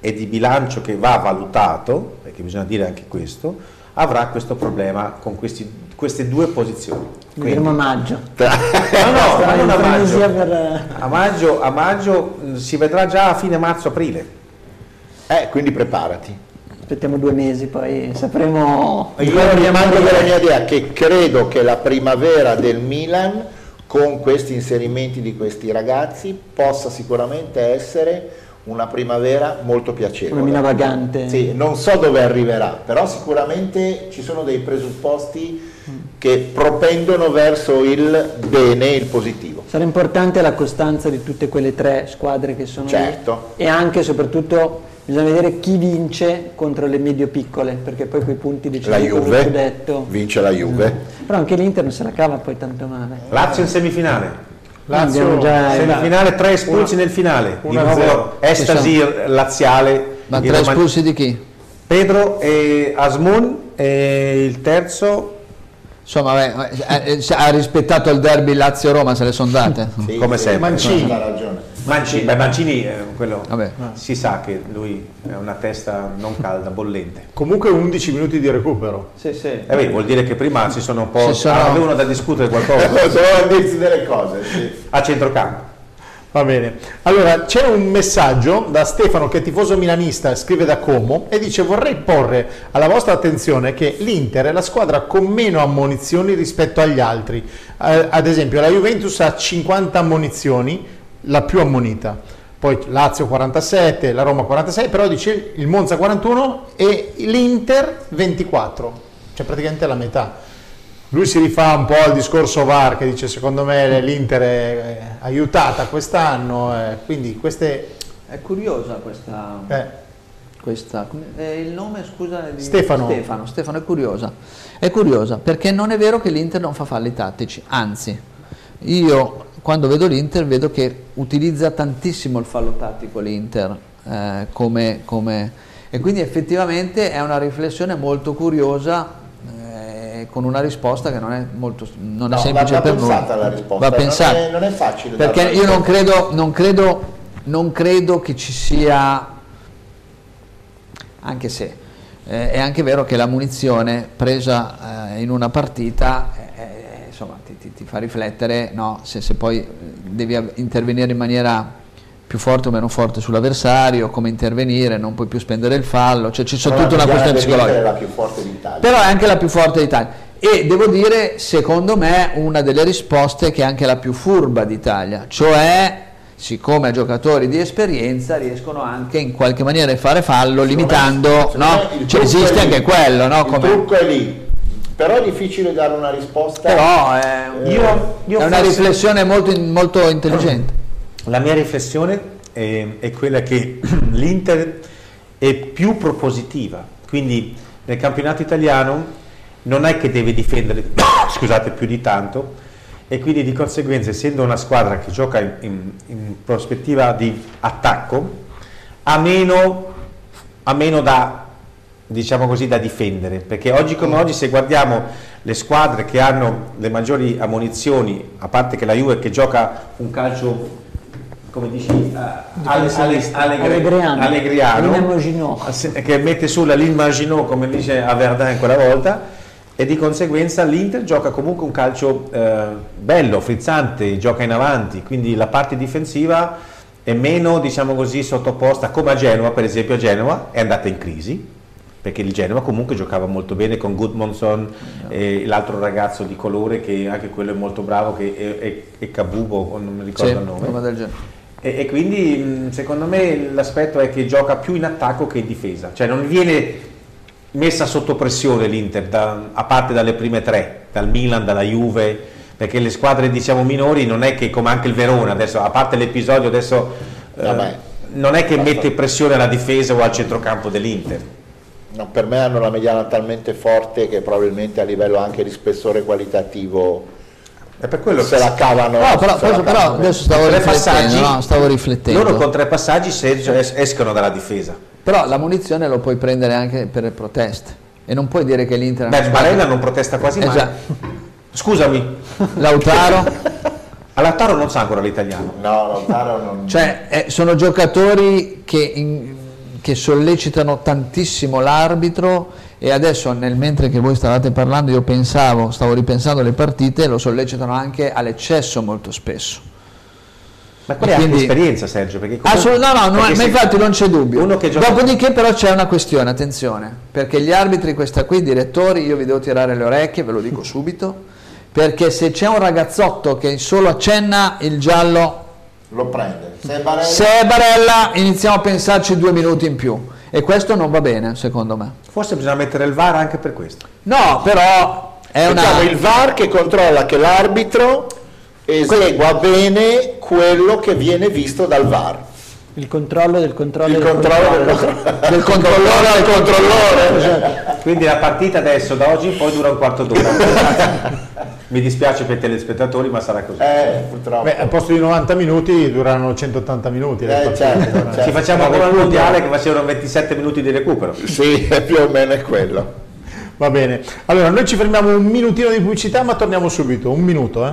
e di bilancio che va valutato, perché bisogna dire anche questo, avrà questo problema con questi- queste due posizioni. Vedremo a Quindi- maggio. [LAUGHS] no, no, non a maggio. per- A maggio, a maggio mh, si vedrà già a fine marzo-aprile. Eh, quindi preparati. Aspettiamo due mesi, poi sapremo... Io rimango dire. della mia idea che credo che la primavera del Milan con questi inserimenti di questi ragazzi possa sicuramente essere una primavera molto piacevole. Una mina vagante. Sì, non so dove arriverà, però sicuramente ci sono dei presupposti che propendono verso il bene, il positivo. Sarà importante la costanza di tutte quelle tre squadre che sono Certo. lì e anche e soprattutto bisogna vedere chi vince contro le medio piccole, perché poi quei punti La per lo Juve, scudetto. vince la Juve. Però anche l'Inter non se la cava poi tanto male. Lazio in semifinale. Lazio, già- Semifinale, tre espulsi nel finale. Di 1-0. nuovo estasi laziale. Ma tre Roma- espulsi di chi? Pedro e Asmun e il terzo Insomma, beh, eh, ha rispettato il derby Lazio-Roma, se le sono date. Sì, Come sì, sempre. Mancini. Ha ragione. Mancini, beh, Mancini eh, quello si sa che lui è una testa non calda, bollente. Comunque 11 minuti di recupero. Sì, sì. E beh, vuol dire che prima si sono un po' sono- ah, avevano da discutere qualcosa [LAUGHS] Dovevano dirsi delle cose, sì. a centrocampo. Va bene. Allora, c'è un messaggio da Stefano che è tifoso milanista, scrive da Como e dice vorrei porre alla vostra attenzione che l'Inter è la squadra con meno ammonizioni rispetto agli altri. Eh, ad esempio la Juventus ha 50 ammonizioni, la più ammonita. Poi Lazio 47, la Roma 46, però dice il Monza 41 e l'Inter 24, cioè praticamente la metà. Lui si rifà un po' al discorso VAR che dice secondo me l'Inter è aiutata quest'anno, eh, quindi queste... È curiosa questa... eh, questa eh, il nome scusa di Stefano. Stefano Stefano è curiosa è curiosa perché non è vero che l'Inter non fa falli tattici anzi io quando vedo l'Inter vedo che utilizza tantissimo il fallo tattico l'Inter eh, come, come- e quindi effettivamente è una riflessione molto curiosa eh, con una risposta che non è molto non No, è semplice va- va per noi. la risposta, va non pensata. è- non è facile perché io non credo non credo non credo che ci sia anche se eh, è anche vero che la munizione presa eh, in una partita eh, insomma, ti, ti- ti fa riflettere no? se, se poi eh, devi intervenire in maniera più forte o meno forte sull'avversario, come intervenire, non puoi più spendere il fallo, cioè ci sono tutta una questione psicologica. è la più forte d'Italia. Però è anche la più forte d'Italia. E devo dire, secondo me, una delle risposte che è anche la più furba d'Italia, cioè siccome giocatori di esperienza riescono anche in qualche maniera a fare fallo limitando, no? Cioè, esiste anche quello, no? Il Come- trucco è lì, però è difficile dare una risposta. Però è, Io, io è una forse- riflessione molto, molto intelligente. La mia riflessione è, è quella che [CLEARS THROAT] l'Inter è più propositiva, quindi nel campionato italiano non è che deve difendere [COUGHS] scusate, più di tanto e quindi di conseguenza essendo una squadra che gioca in, in- in prospettiva di attacco ha meno, ha meno da, diciamo così, da difendere. Perché oggi come oggi se guardiamo le squadre che hanno le maggiori ammonizioni a parte che la Juve che gioca un calcio come dici eh, alle- alle- Allegriano. allegriano, che mette sulla Lille Maginot come dice a Verdun quella volta e di conseguenza l'Inter gioca comunque un calcio eh, bello, frizzante, gioca in avanti, quindi la parte difensiva è meno diciamo così sottoposta come a Genova, per esempio. A Genova è andata in crisi perché il Genova comunque giocava molto bene con Gudmundsson e l'altro ragazzo di colore che anche quello è molto bravo che è, è, è Cabubo, non mi ricordo Sì, il nome. E, e quindi mh, secondo me l'aspetto è che gioca più in attacco che in difesa, cioè non viene messa sotto pressione l'Inter, da- a parte dalle prime tre, dal Milan, dalla Juve, perché le squadre diciamo minori non è che come anche il Verona, adesso, a parte l'episodio adesso eh, non è che mette pressione alla difesa o al centrocampo dell'Inter. No, per me hanno la mediana talmente forte che probabilmente a livello anche di spessore qualitativo È per quello se la cavano. No, però, se la però adesso stavo riflettendo, no? stavo riflettendo. Loro con tre passaggi escono dalla difesa. Però la munizione lo puoi prendere anche per le proteste. E non puoi dire che l'Inter una Beh, Barella non protesta quasi mai. Esatto. Scusami, Lautaro, a [LAUGHS] Lautaro non sa ancora l'italiano. No, Lautaro non... cioè eh, sono giocatori che, in- che sollecitano tantissimo l'arbitro e adesso nel mentre che voi stavate parlando io pensavo, stavo ripensando le partite, lo sollecitano anche all'eccesso molto spesso. Ma qual è anche Quindi- esperienza Sergio? Perché comunque- no, no, perché ma infatti non c'è dubbio. Uno che gioca- Dopodiché però c'è una questione, attenzione, perché gli arbitri, questa qui, i direttori, io vi devo tirare le orecchie, ve lo dico subito, perché se c'è un ragazzotto che solo accenna il giallo Lo prende. Se è Barella, Se è Barella iniziamo a pensarci due minuti in più e questo non va bene secondo me. Forse bisogna mettere il VAR anche per questo. No, però è una... Mettiamo il VAR che controlla che l'arbitro esegua bene quello che viene visto dal VAR. Il controllo del controllo Il del controllo del, del controllore al controllore. Quindi la partita adesso da oggi in poi dura un quarto d'ora. [LAUGHS] Mi dispiace per i telespettatori, ma sarà così. Eh, purtroppo. Beh, al posto di 90 minuti durano 180 minuti. Eh, certo, certo. Ci facciamo come al mondiale che facevano 27 minuti di recupero. Sì, più o meno è quello. Va bene. Allora, noi ci fermiamo un minutino di pubblicità, ma torniamo subito. Un minuto, eh.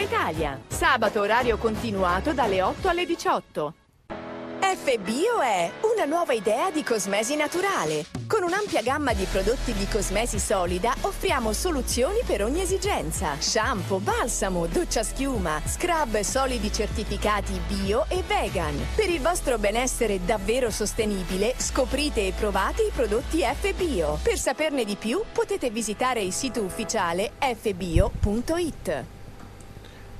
Italia. Sabato orario continuato dalle 8 alle 18. FBio è una nuova idea di cosmesi naturale. Con un'ampia gamma di prodotti di cosmesi solida offriamo soluzioni per ogni esigenza. Shampoo, balsamo, doccia schiuma, scrub solidi certificati bio e vegan. Per il vostro benessere davvero sostenibile, scoprite e provate i prodotti FBio. Per saperne di più potete visitare il sito ufficiale fbio.it.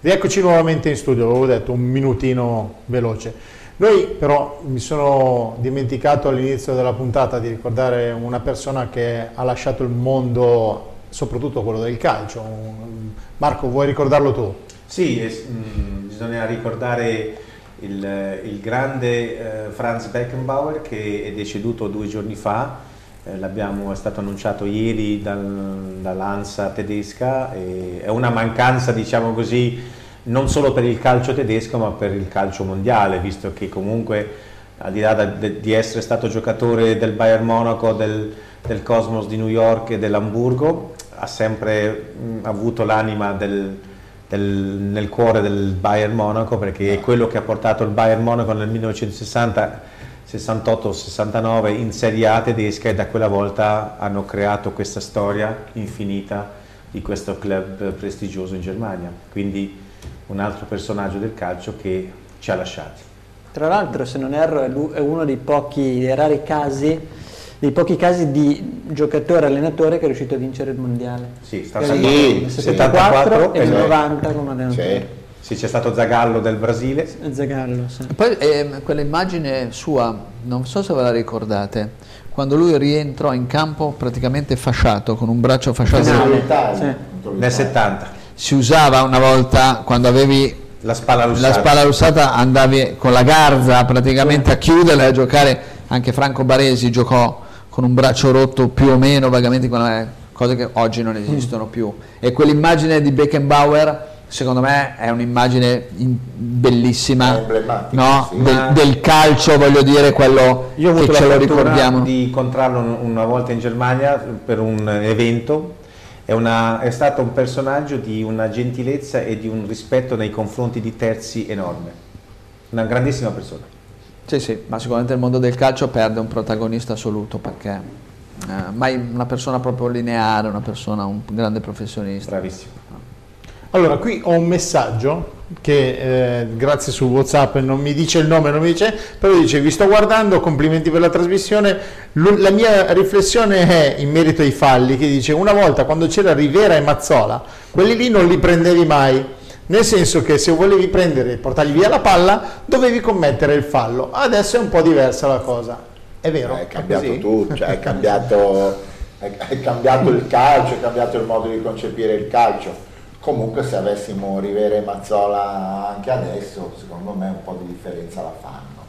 Rieccoci nuovamente in studio, avevo detto un minutino veloce. Noi però mi sono dimenticato all'inizio della puntata di ricordare una persona che ha lasciato il mondo, soprattutto quello del calcio. Marco, vuoi ricordarlo tu? Sì, es- mh, bisogna ricordare il, il grande eh, Franz Beckenbauer che è deceduto due giorni fa, è stato annunciato ieri dal- dall'ANSA tedesca, è una mancanza diciamo così non solo per il calcio tedesco ma per il calcio mondiale, visto che comunque al di là di essere stato giocatore del Bayern Monaco, del, del Cosmos di New York e dell'Hamburgo, ha sempre mh, avuto l'anima del, del- nel cuore del Bayern Monaco perché è quello che ha portato il Bayern Monaco nel 1960 68-69 in Serie A tedesca e da quella volta hanno creato questa storia infinita di questo club prestigioso in Germania. Quindi un altro personaggio del calcio che ci ha lasciati. Tra l'altro, se non erro, è uno dei pochi, dei rari casi, dei pochi casi di giocatore allenatore che è riuscito a vincere il mondiale. Sì, sta Nel Sì, sì. 74 e nel sì. 90 come allenatore. Sì. Sì, c'è stato Zagallo del Brasile. Zagallo, sì. Poi ehm, quell'immagine sua, non so se ve la ricordate, quando lui rientrò in campo praticamente fasciato, con un braccio fasciato. Finale. Sì. Nel l'Italia. 70, Si usava una volta quando avevi la spalla la lussata. spalla russata andavi con la garza praticamente a chiuderla e a giocare anche Franco Baresi giocò con un braccio rotto più o meno vagamente con la- cose che oggi non esistono più e quell'immagine di Beckenbauer secondo me è un'immagine in- bellissima no? sì. del, del calcio voglio dire quello Io ho avuto che ce lo ricordiamo di incontrarlo un- una volta in Germania per un evento. È, una- è stato un personaggio di una gentilezza e di un rispetto nei confronti di terzi enorme. Una grandissima persona. Sì, sì, ma sicuramente il mondo del calcio perde un protagonista assoluto perché eh, mai una persona proprio lineare, una persona, un grande professionista. Bravissimo. Allora, qui ho un messaggio che eh, grazie su WhatsApp non mi dice il nome, non mi dice, però dice vi sto guardando, complimenti per la trasmissione. Lu- La mia riflessione è in merito ai falli, che dice una volta quando c'era Rivera e Mazzola, quelli lì non li prendevi mai. Nel senso che se volevi prendere e portargli via la palla, dovevi commettere il fallo. Adesso è un po' diversa la cosa. È vero? È cambiato così? tutto, cioè è cambiato, è, è cambiato il calcio, è cambiato il modo di concepire il calcio. Comunque se avessimo Rivera e Mazzola anche adesso, secondo me un po' di differenza la fanno.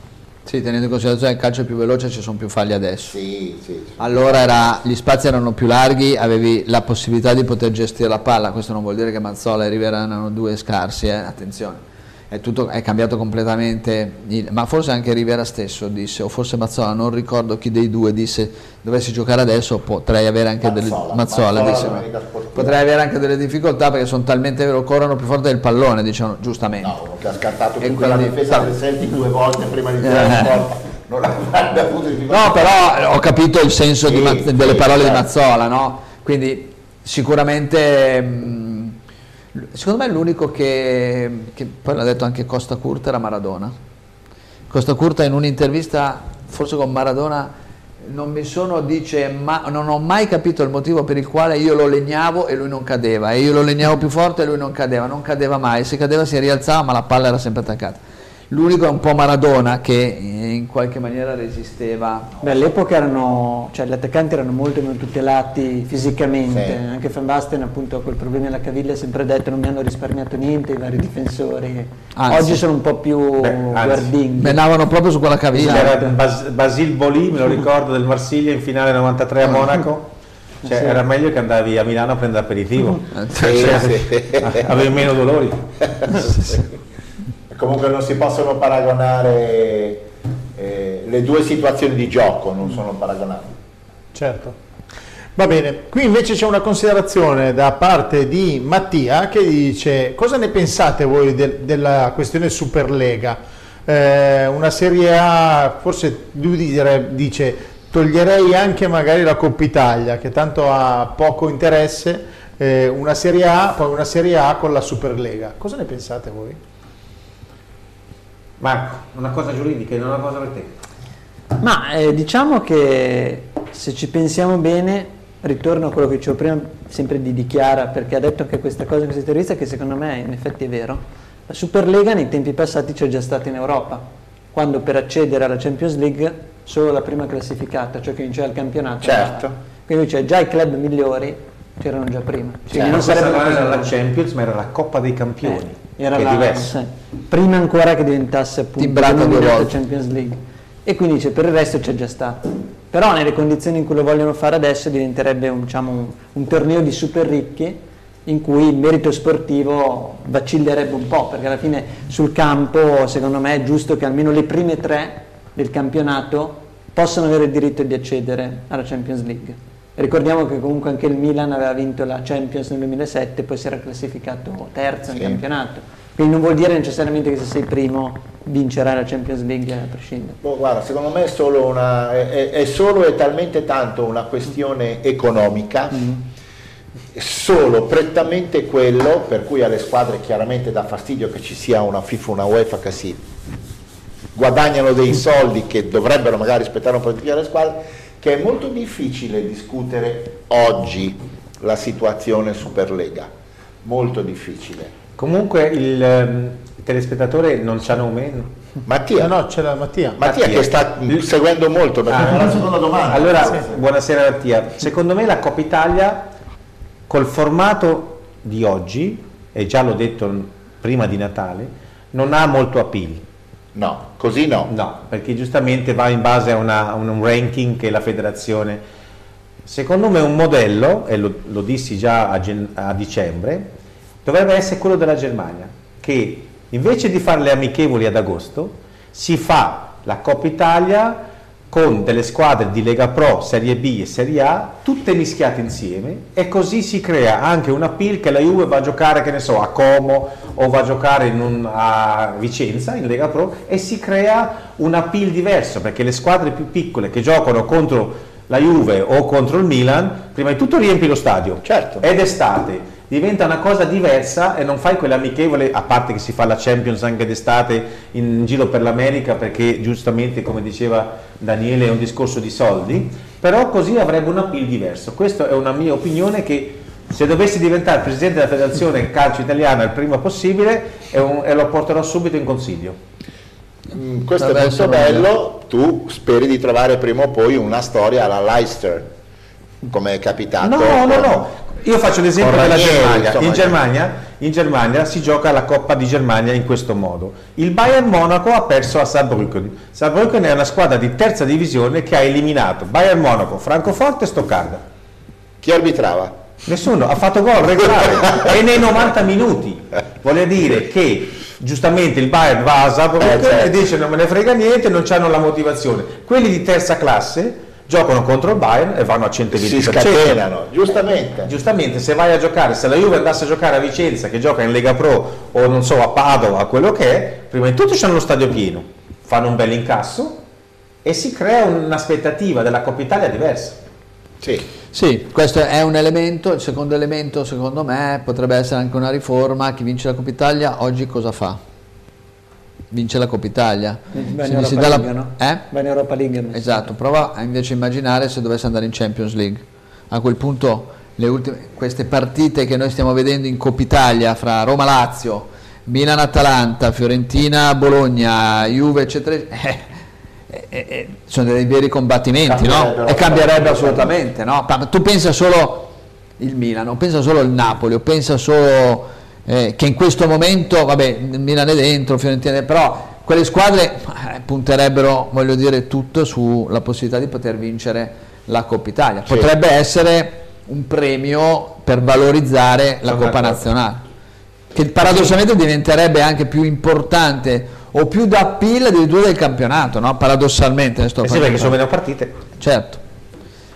Sì, tenendo in considerazione che il calcio è più veloce ci sono più falli adesso. Sì, sì, sì. Allora era- gli spazi erano più larghi, avevi la possibilità di poter gestire la palla, questo non vuol dire che Mazzola e Rivera erano due scarsi, eh, attenzione. È, tutto, è cambiato completamente, il- ma forse anche Rivera stesso disse, o forse Mazzola, non ricordo chi dei due disse, dovessi giocare adesso potrei avere anche delle, Mazzola, Mazzola Mazzola, disse, potrei avere anche delle difficoltà perché sono talmente vero, corrono più forte del pallone, diciamo, giustamente. No, che ha scattato E tutta la difesa del Celtic due volte prima di tirare [LAUGHS] in porta. No, però ho capito il senso di Sì, Maz- sì, delle parole certo. di Mazzola, no? Quindi sicuramente, mh, secondo me l'unico che, che poi l'ha detto anche Costa Curta era Maradona. Costa Curta in un'intervista, forse con Maradona, non mi sono, dice, ma non ho mai capito il motivo per il quale io lo legnavo e lui non cadeva, e io lo legnavo più forte e lui non cadeva, non cadeva mai, se cadeva si rialzava ma la palla era sempre attaccata. L'unico è un po' Maradona che eh, in qualche maniera resisteva Beh, all'epoca erano, cioè, gli attaccanti erano molto meno tutelati fisicamente, Sì. anche Van Basten appunto col problema della caviglia ha sempre detto non mi hanno risparmiato niente i vari difensori, Anzi. oggi sono un po' più Beh, guardinghi. menavano proprio su quella caviglia. C'era Bas- Basil Boli, me lo ricordo, del Marsiglia in finale 93 a Monaco. Cioè, Sì. Era meglio che andavi a Milano a prendere aperitivo. [LAUGHS] Sì, sì. [LAUGHS] Avevi meno dolori. Comunque non si possono paragonare eh, le due situazioni di gioco, non sono paragonabili. Certo. Va bene, qui invece c'è una considerazione da parte di Mattia che dice cosa ne pensate voi del- della questione Superlega? Eh, una Serie A, forse lui dire- dice toglierei anche magari la Coppa Italia che tanto ha poco interesse, eh, una Serie A, poi una Serie A con la Superlega. Cosa ne pensate voi? Marco, una cosa giuridica e non una cosa per te. Ma eh, diciamo che se ci pensiamo bene, ritorno a quello che dicevo prima, sempre di Dichiara, perché ha detto anche questa cosa in questa intervista che secondo me in effetti è vero. La Superlega nei tempi passati c'è già stata in Europa, quando per accedere alla Champions League solo la prima classificata, cioè che vinceva il campionato. Certo. era- Quindi cioè, già i club migliori c'erano già prima. Quindi Certo, non sarebbe non era la Champions, ma era la Coppa dei Campioni. eh, era che la- è diverso. sì. prima ancora che diventasse appunto volte. Champions League e quindi dice per il resto c'è già stato però nelle condizioni in cui lo vogliono fare adesso diventerebbe un, diciamo, un, un torneo di super ricchi in cui il merito sportivo vacillerebbe un po' perché alla fine sul campo secondo me è giusto che almeno le prime tre del campionato possano avere il diritto di accedere alla Champions League ricordiamo che comunque anche il Milan aveva vinto la Champions nel 2007 poi si era classificato terzo in Sì. campionato quindi non vuol dire necessariamente che se sei primo vincerai la Champions League a prescindere. Boh, guarda, secondo me è solo, una, è, è solo e talmente tanto una questione economica, solo prettamente quello, per cui alle squadre chiaramente dà fastidio che ci sia una FIFA, una UEFA che si guadagnano dei soldi che dovrebbero magari aspettare un po' di più alle squadre, che è molto difficile discutere oggi la situazione Superlega, molto difficile. Comunque il, ehm, il telespettatore non c'ha nome. Mattia, No, no, c'è la Mattia. Mattia che sta seguendo molto, perché Ah. è la seconda domanda. Allora, Sì, sì. buonasera Mattia. Secondo me la Coppa Italia col formato di oggi, e già l'ho detto prima di Natale, non ha molto appeal. No, così no. No, perché giustamente va in base a, una- a un ranking che la federazione... Secondo me un modello, e lo, lo dissi già a, a dicembre, dovrebbe essere quello della Germania, che invece di fare le amichevoli ad agosto, si fa la Coppa Italia con delle squadre di Lega Pro, Serie B e Serie A, tutte mischiate insieme e così si crea anche un appeal che la Juve va a giocare, che ne so, a Como o va a giocare in un- a Vicenza in Lega Pro e si crea un appeal diverso perché le squadre più piccole che giocano contro la Juve o contro il Milan, prima di tutto riempi lo stadio. Certo. Ed estate diventa una cosa diversa e non fai quell'amichevole, a parte che si fa la Champions anche d'estate in giro per l'America perché giustamente come diceva Daniele è un discorso di soldi, però così avrebbe un appeal diverso. Questa è una mia opinione che se dovessi diventare presidente della federazione calcio italiana il prima possibile è un- e lo porterò subito in consiglio. Mm, questo è Vabbè, molto sono- bello, tu speri di trovare prima o poi una storia alla Leicester, come è capitato. No, no, no. Io faccio l'esempio della Germania. insomma, In Germania, in Germania si gioca la Coppa di Germania in questo modo. Il Bayern Monaco ha perso a Saarbrücken. Saarbrücken è una squadra di terza divisione che ha eliminato Bayern Monaco, Francoforte e Stoccarda. Chi arbitrava? Nessuno ha fatto gol regolare e nei 90 minuti. Vuole dire che giustamente il Bayern va a Saarbrücken Eh, certo. e dice non me ne frega niente, non hanno la motivazione. Quelli di terza classe giocano contro il Bayern e vanno a 120%. si scatenano, giustamente. Giustamente, se vai a giocare, se la Juve andasse a giocare a Vicenza, che gioca in Lega Pro o non so a Padova, quello che è, prima di tutto c'hanno lo stadio pieno, fanno un bel incasso e si crea un'aspettativa della Coppa Italia diversa. Sì. Sì, questo è un elemento, il secondo elemento secondo me potrebbe essere anche una riforma, chi vince la Coppa Italia oggi cosa fa? Vince la Coppa Italia. Va in Europa la- League, no? Eh? Va in Europa League. Esatto, prova a invece immaginare se dovesse andare in Champions League. A quel punto le ultime, queste partite che noi stiamo vedendo in Coppa Italia fra Roma-Lazio, Milan-Atalanta, Fiorentina-Bologna, Juve, eccetera, eh, eh, sono dei veri combattimenti, no? E cambierebbe assolutamente. no? Tu pensa solo il Milan, o pensa solo il Napoli, o pensa solo eh, che in questo momento, vabbè, il Milan è dentro, Fiorentina è però quelle squadre eh, punterebbero, voglio dire, tutto sulla possibilità di poter vincere la Coppa Italia. Sì. Potrebbe essere un premio per valorizzare la Sono Coppa d'accordo. Nazionale, che paradossalmente diventerebbe anche più importante o più da appeal addirittura del campionato, no? paradossalmente. ne sto Eh sì, perché sono meno partite. Certo,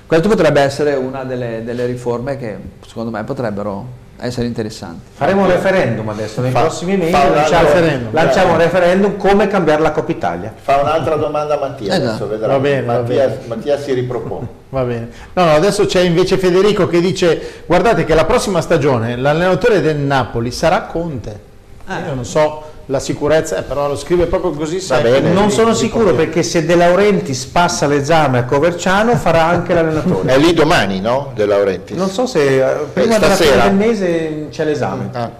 questo potrebbe essere una delle, delle riforme che secondo me potrebbero essere interessanti. Faremo un referendum adesso, nei Fa- prossimi mesi lanciamo, referendum. lanciamo un referendum come cambiare la Coppa Italia. Fa un'altra domanda a Mattia, Esatto. adesso vedrà. Va bene, va Mattia, bene. Mattia si ripropone. [LAUGHS] Va bene. No, no, adesso c'è invece Federico che dice guardate che la prossima stagione l'allenatore del Napoli sarà Conte. Io non so la sicurezza, eh, però lo scrive proprio così. Bene. Non sono sì, sicuro conviene. perché se De Laurentiis passa l'esame a Coverciano farà anche l'allenatore. [LAUGHS] È lì domani, no? De Laurentiis. Non so se eh, prima della fine del mese c'è l'esame. Ah.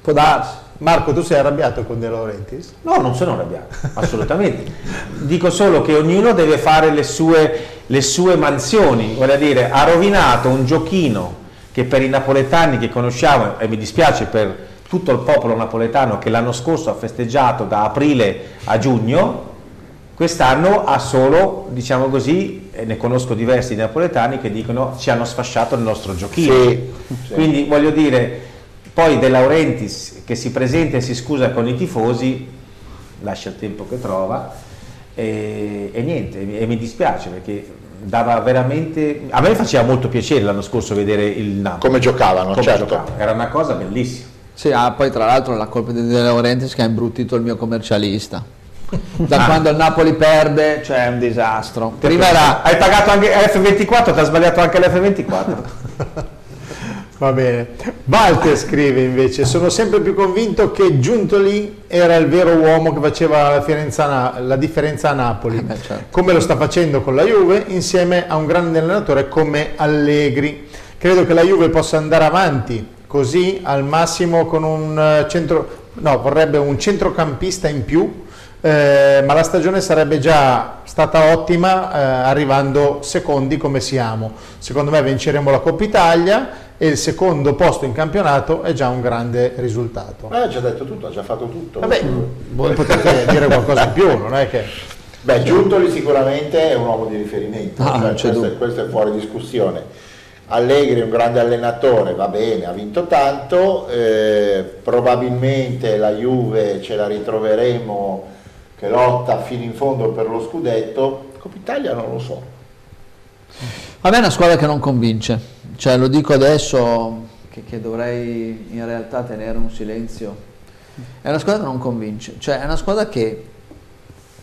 Può darsi. Marco, tu sei arrabbiato con De Laurentiis? No, non sono arrabbiato, [LAUGHS] assolutamente. Dico solo che ognuno deve fare le sue, le sue mansioni, voglio dire, ha rovinato un giochino che per i napoletani che conosciamo, e mi dispiace per tutto il popolo napoletano che l'anno scorso ha festeggiato da aprile a giugno, quest'anno ha solo, diciamo così, e ne conosco diversi napoletani che dicono ci hanno sfasciato il nostro giochino. Sì, sì. Quindi voglio dire, poi De Laurentiis che si presenta e si scusa con i tifosi, lascia il tempo che trova e, e niente, e mi- e mi dispiace perché dava veramente... A me faceva molto piacere l'anno scorso vedere il Napoli. Come giocavano, Come certo. giocava. Era una cosa bellissima. Sì, ah, poi tra l'altro la colpa di De Laurentiis che ha imbruttito il mio commercialista. Da quando il Napoli perde, cioè è un disastro. Prima era Hai pagato anche F24, ti ha sbagliato anche l'F24. [LAUGHS] Va bene. Walter scrive invece: Sono sempre più convinto che Giuntoli era il vero uomo che faceva la, differenza la differenza a Napoli, Eh beh, certo. come lo sta facendo con la Juve, insieme a un grande allenatore come Allegri. Credo che la Juve possa andare avanti così al massimo con un eh, centro, no, vorrebbe un centrocampista in più. eh, ma la stagione sarebbe già stata ottima eh, arrivando secondi come siamo. Secondo me vinceremo la Coppa Italia e il secondo posto in campionato è già un grande risultato. Eh, ha già detto tutto, ha già fatto tutto. Vabbè, voi potete dire qualcosa in più, non è che... Beh, Giuntoli sicuramente è un uomo di riferimento, Ah, cioè, questo, è, questo è fuori discussione. Allegri è un grande allenatore, va bene, ha vinto tanto, eh, probabilmente la Juve ce la ritroveremo che lotta fino in fondo per lo scudetto, Coppa Italia non lo so. A me è una squadra che non convince, cioè lo dico adesso che, che dovrei in realtà tenere un silenzio. È una squadra che non convince, cioè è una squadra che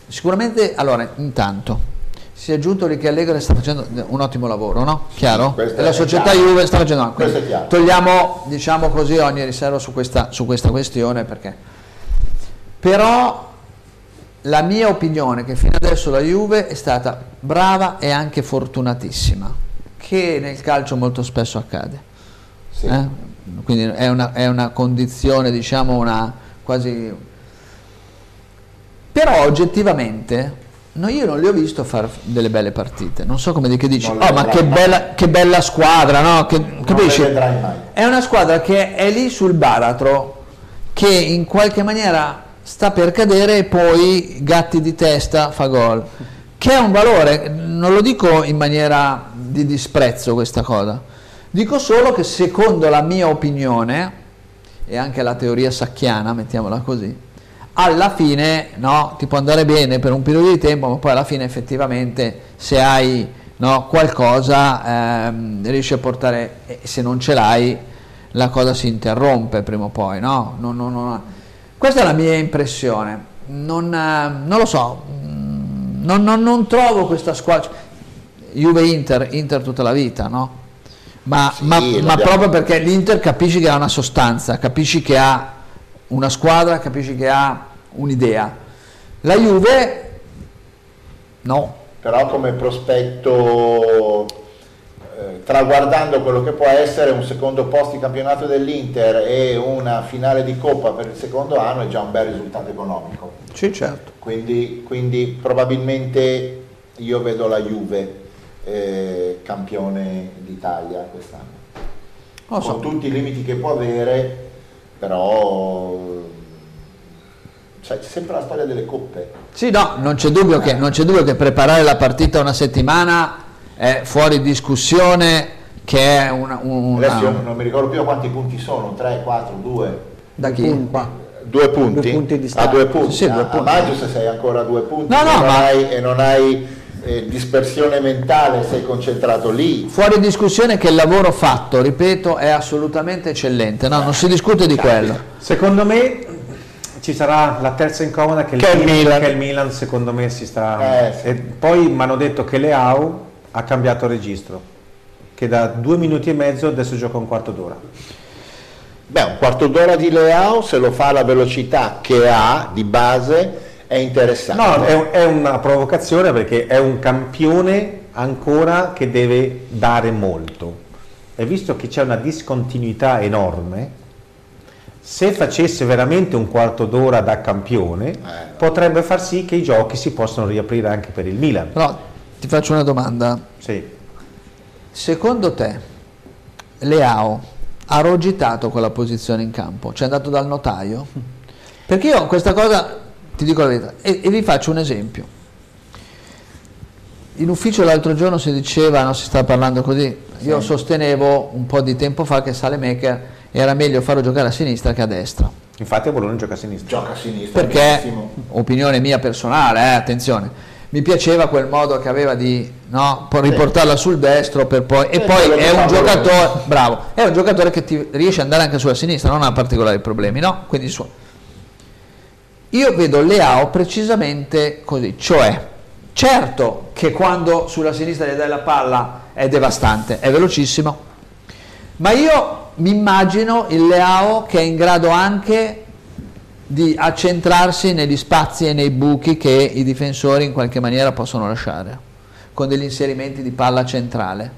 sicuramente, allora, intanto, si è aggiunto lì che Allegri sta facendo un ottimo lavoro, no? Chiaro? questo E la società chiaro. Juve sta facendo no, Questo quindi. Togliamo, diciamo così, ogni riserva su questa, su questa questione perché... Però la mia opinione è che fino adesso la Juve è stata brava e anche fortunatissima, che nel calcio molto spesso accade. Sì. eh? Quindi è una, è una condizione, diciamo, una quasi... Però oggettivamente no, io non li ho visto fare delle belle partite, non so come di che dici, Non oh ma che mai." bella, che bella squadra, no? Che, capisci? È una squadra che è lì sul baratro, che in qualche maniera sta per cadere e poi gatti di testa fa gol. Che è un valore, non lo dico in maniera di disprezzo questa cosa, dico solo che secondo la mia opinione e anche la teoria sacchiana, mettiamola così, alla fine no, ti può andare bene per un periodo di tempo, ma poi alla fine effettivamente se hai no, qualcosa ehm, riesci a portare, e se non ce l'hai la cosa si interrompe prima o poi. No? Non, non, non, questa è la mia impressione, non, eh, non lo so, mm, non, trovo questa squadra, Juve Inter, Inter tutta la vita, no? ma, sì, ma, ma proprio perché l'Inter capisci che ha una sostanza, capisci che ha una squadra, capisci che ha un'idea. La Juve no. Però come prospetto, eh, traguardando quello che può essere un secondo posto di campionato dell'Inter e una finale di Coppa per il secondo anno, è già un bel risultato economico. Sì, certo. Quindi, quindi probabilmente io vedo la Juve eh, campione d'Italia quest'anno. So. Con tutti i limiti che può avere, però cioè, c'è sempre la storia delle coppe. Sì, no, non c'è, dubbio che, non c'è dubbio che preparare la partita una settimana è fuori discussione che è una... una... Adesso io non mi ricordo più quanti punti sono, 3, 4, 2. Da chi? Punti. Due punti? Due punti di a due punti. Sì, due punti. A maggio se sei ancora a due punti no, no, e, non ma... hai, e non hai eh, dispersione mentale, sei concentrato lì. Fuori discussione che il lavoro fatto, ripeto, è assolutamente eccellente, no, non si discute di quello. Secondo me ci sarà la terza incomoda che, che, il, Milan, che il Milan secondo me si sta... Eh, sì. E poi mi hanno detto che Leao ha cambiato registro, che da due minuti e mezzo adesso gioca un quarto d'ora. Beh, un quarto d'ora di Leao se lo fa alla velocità che ha di base è interessante. No, è, è, una provocazione perché è un campione ancora che deve dare molto. E visto che c'è una discontinuità enorme, se facesse veramente un quarto d'ora da campione, eh, potrebbe far sì che i giochi si possano riaprire anche per il Milan. Però ti faccio una domanda. Sì. Secondo te Leao ha rogitato quella posizione in campo? Ci è andato dal notaio? [LAUGHS] Perché io questa cosa ti dico la verità. E, e vi faccio un esempio. In ufficio l'altro giorno si diceva, non si sta parlando così, io sì. sostenevo un po' di tempo fa che Salemaker era meglio farlo giocare a sinistra che a destra. Infatti a Bologna gioca a sinistra. Gioca a sinistra. Perché, benissimo. opinione mia personale, eh, attenzione, mi piaceva quel modo che aveva di no, riportarla sul destro per poi, e poi è un giocatore, bravo, è un giocatore che ti riesce ad andare anche sulla sinistra, non ha particolari problemi, no? Quindi su, io vedo Leao precisamente così, cioè certo che quando sulla sinistra gli dai la palla è devastante, è velocissimo, ma io mi immagino il Leao che è in grado anche di accentrarsi negli spazi e nei buchi che i difensori in qualche maniera possono lasciare, con degli inserimenti di palla centrale.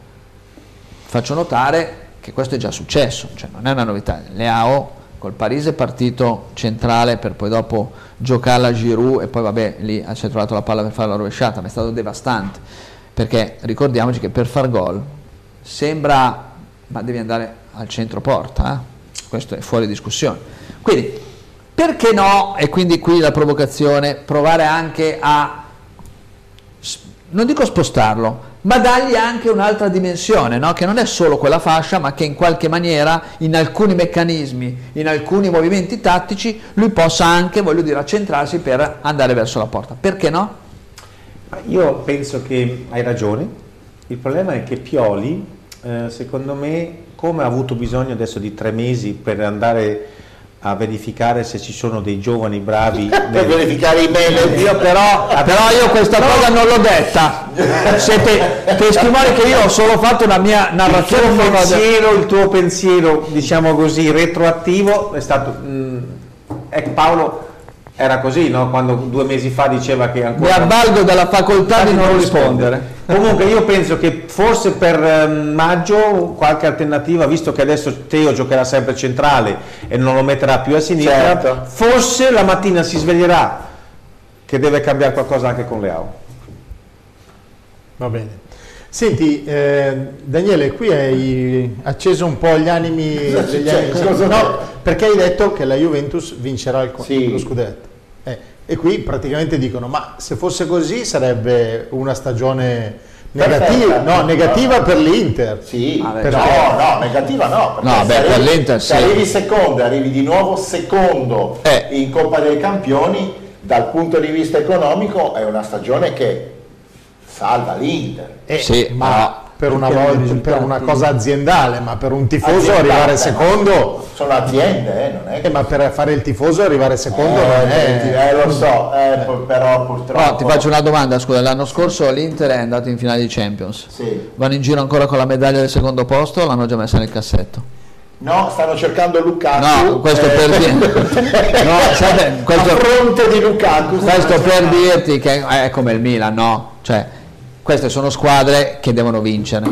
Faccio notare che questo è già successo, cioè non è una novità. Leao col Parise è partito centrale per poi dopo giocarla a Giroud e poi vabbè lì è trovato la palla per fare la rovesciata, ma è stato devastante perché ricordiamoci che per far gol sembra ma devi andare al centro porta, eh? questo è fuori discussione. Quindi perché no, e quindi qui la provocazione, provare anche a, non dico spostarlo, ma dargli anche un'altra dimensione, no? che non è solo quella fascia, ma che in qualche maniera, in alcuni meccanismi, in alcuni movimenti tattici, lui possa anche, voglio dire, accentrarsi per andare verso la porta. Perché no? Io penso che hai ragione, il problema è che Pioli, eh, secondo me, come ha avuto bisogno adesso di tre mesi per andare a verificare se ci sono dei giovani bravi [LAUGHS] per verificare i mail io però, però io questa no. cosa non l'ho detta. Siete testimoni che io ho solo fatto una mia narrazione il tuo pensiero, il tuo pensiero diciamo così retroattivo è stato mh, ecco Paolo era così, no? Quando due mesi fa diceva che ancora... Mi avvalgo della facoltà di non rispondere. Comunque io penso che forse per ehm, maggio qualche alternativa, visto che adesso Teo giocherà sempre centrale e non lo metterà più a sinistra, certo. forse la mattina si sveglierà che deve cambiare qualcosa anche con Leao. Va bene. Senti, eh, Daniele, qui hai acceso un po' gli animi degli animi. No, perché hai detto che la Juventus vincerà il, sì. lo scudetto. Eh, e qui praticamente dicono, ma se fosse così sarebbe una stagione Negativa, no, negativa per l'Inter. Sì, Ah, beh, no, no, negativa no. perché No, se beh, per arrivi- l'Inter se sì. arrivi secondo e arrivi di nuovo secondo Eh. in Coppa dei Campioni, dal punto di vista economico è una stagione che salva l'Inter. Eh, Sì, ma per una, volta, per una cosa aziendale, ma per un tifoso Aziendale, arrivare secondo, Sono aziende, eh, non è eh, ma per fare il tifoso arrivare secondo Eh, non è... eh, lo so, eh, però purtroppo... Però ti faccio una domanda, scusa, l'anno scorso l'Inter è andato in finale di Champions. Sì. Vanno in giro ancora con la medaglia del secondo posto o l'hanno già messa nel cassetto? No, stanno cercando Lukaku. No, questo per dire- [LAUGHS] No, sai, questo- A fronte di Lukaku. Questo per cercando- dirti che è come il Milan, no? Cioè, queste sono squadre che devono vincere.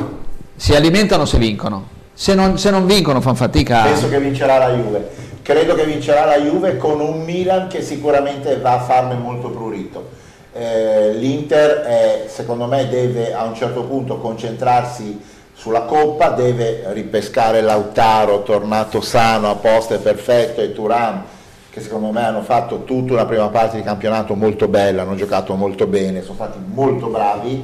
Si alimentano se vincono. Se non, se non vincono fanno fatica. Penso che vincerà la Juve. Credo che vincerà la Juve con un Milan che sicuramente va a farne molto prurito. Eh, L'Inter è, secondo me deve a un certo punto concentrarsi sulla Coppa, deve ripescare Lautaro, tornato sano, a posto e perfetto, e Turan, che secondo me hanno fatto tutta una prima parte di campionato molto bella, hanno giocato molto bene, sono stati molto bravi,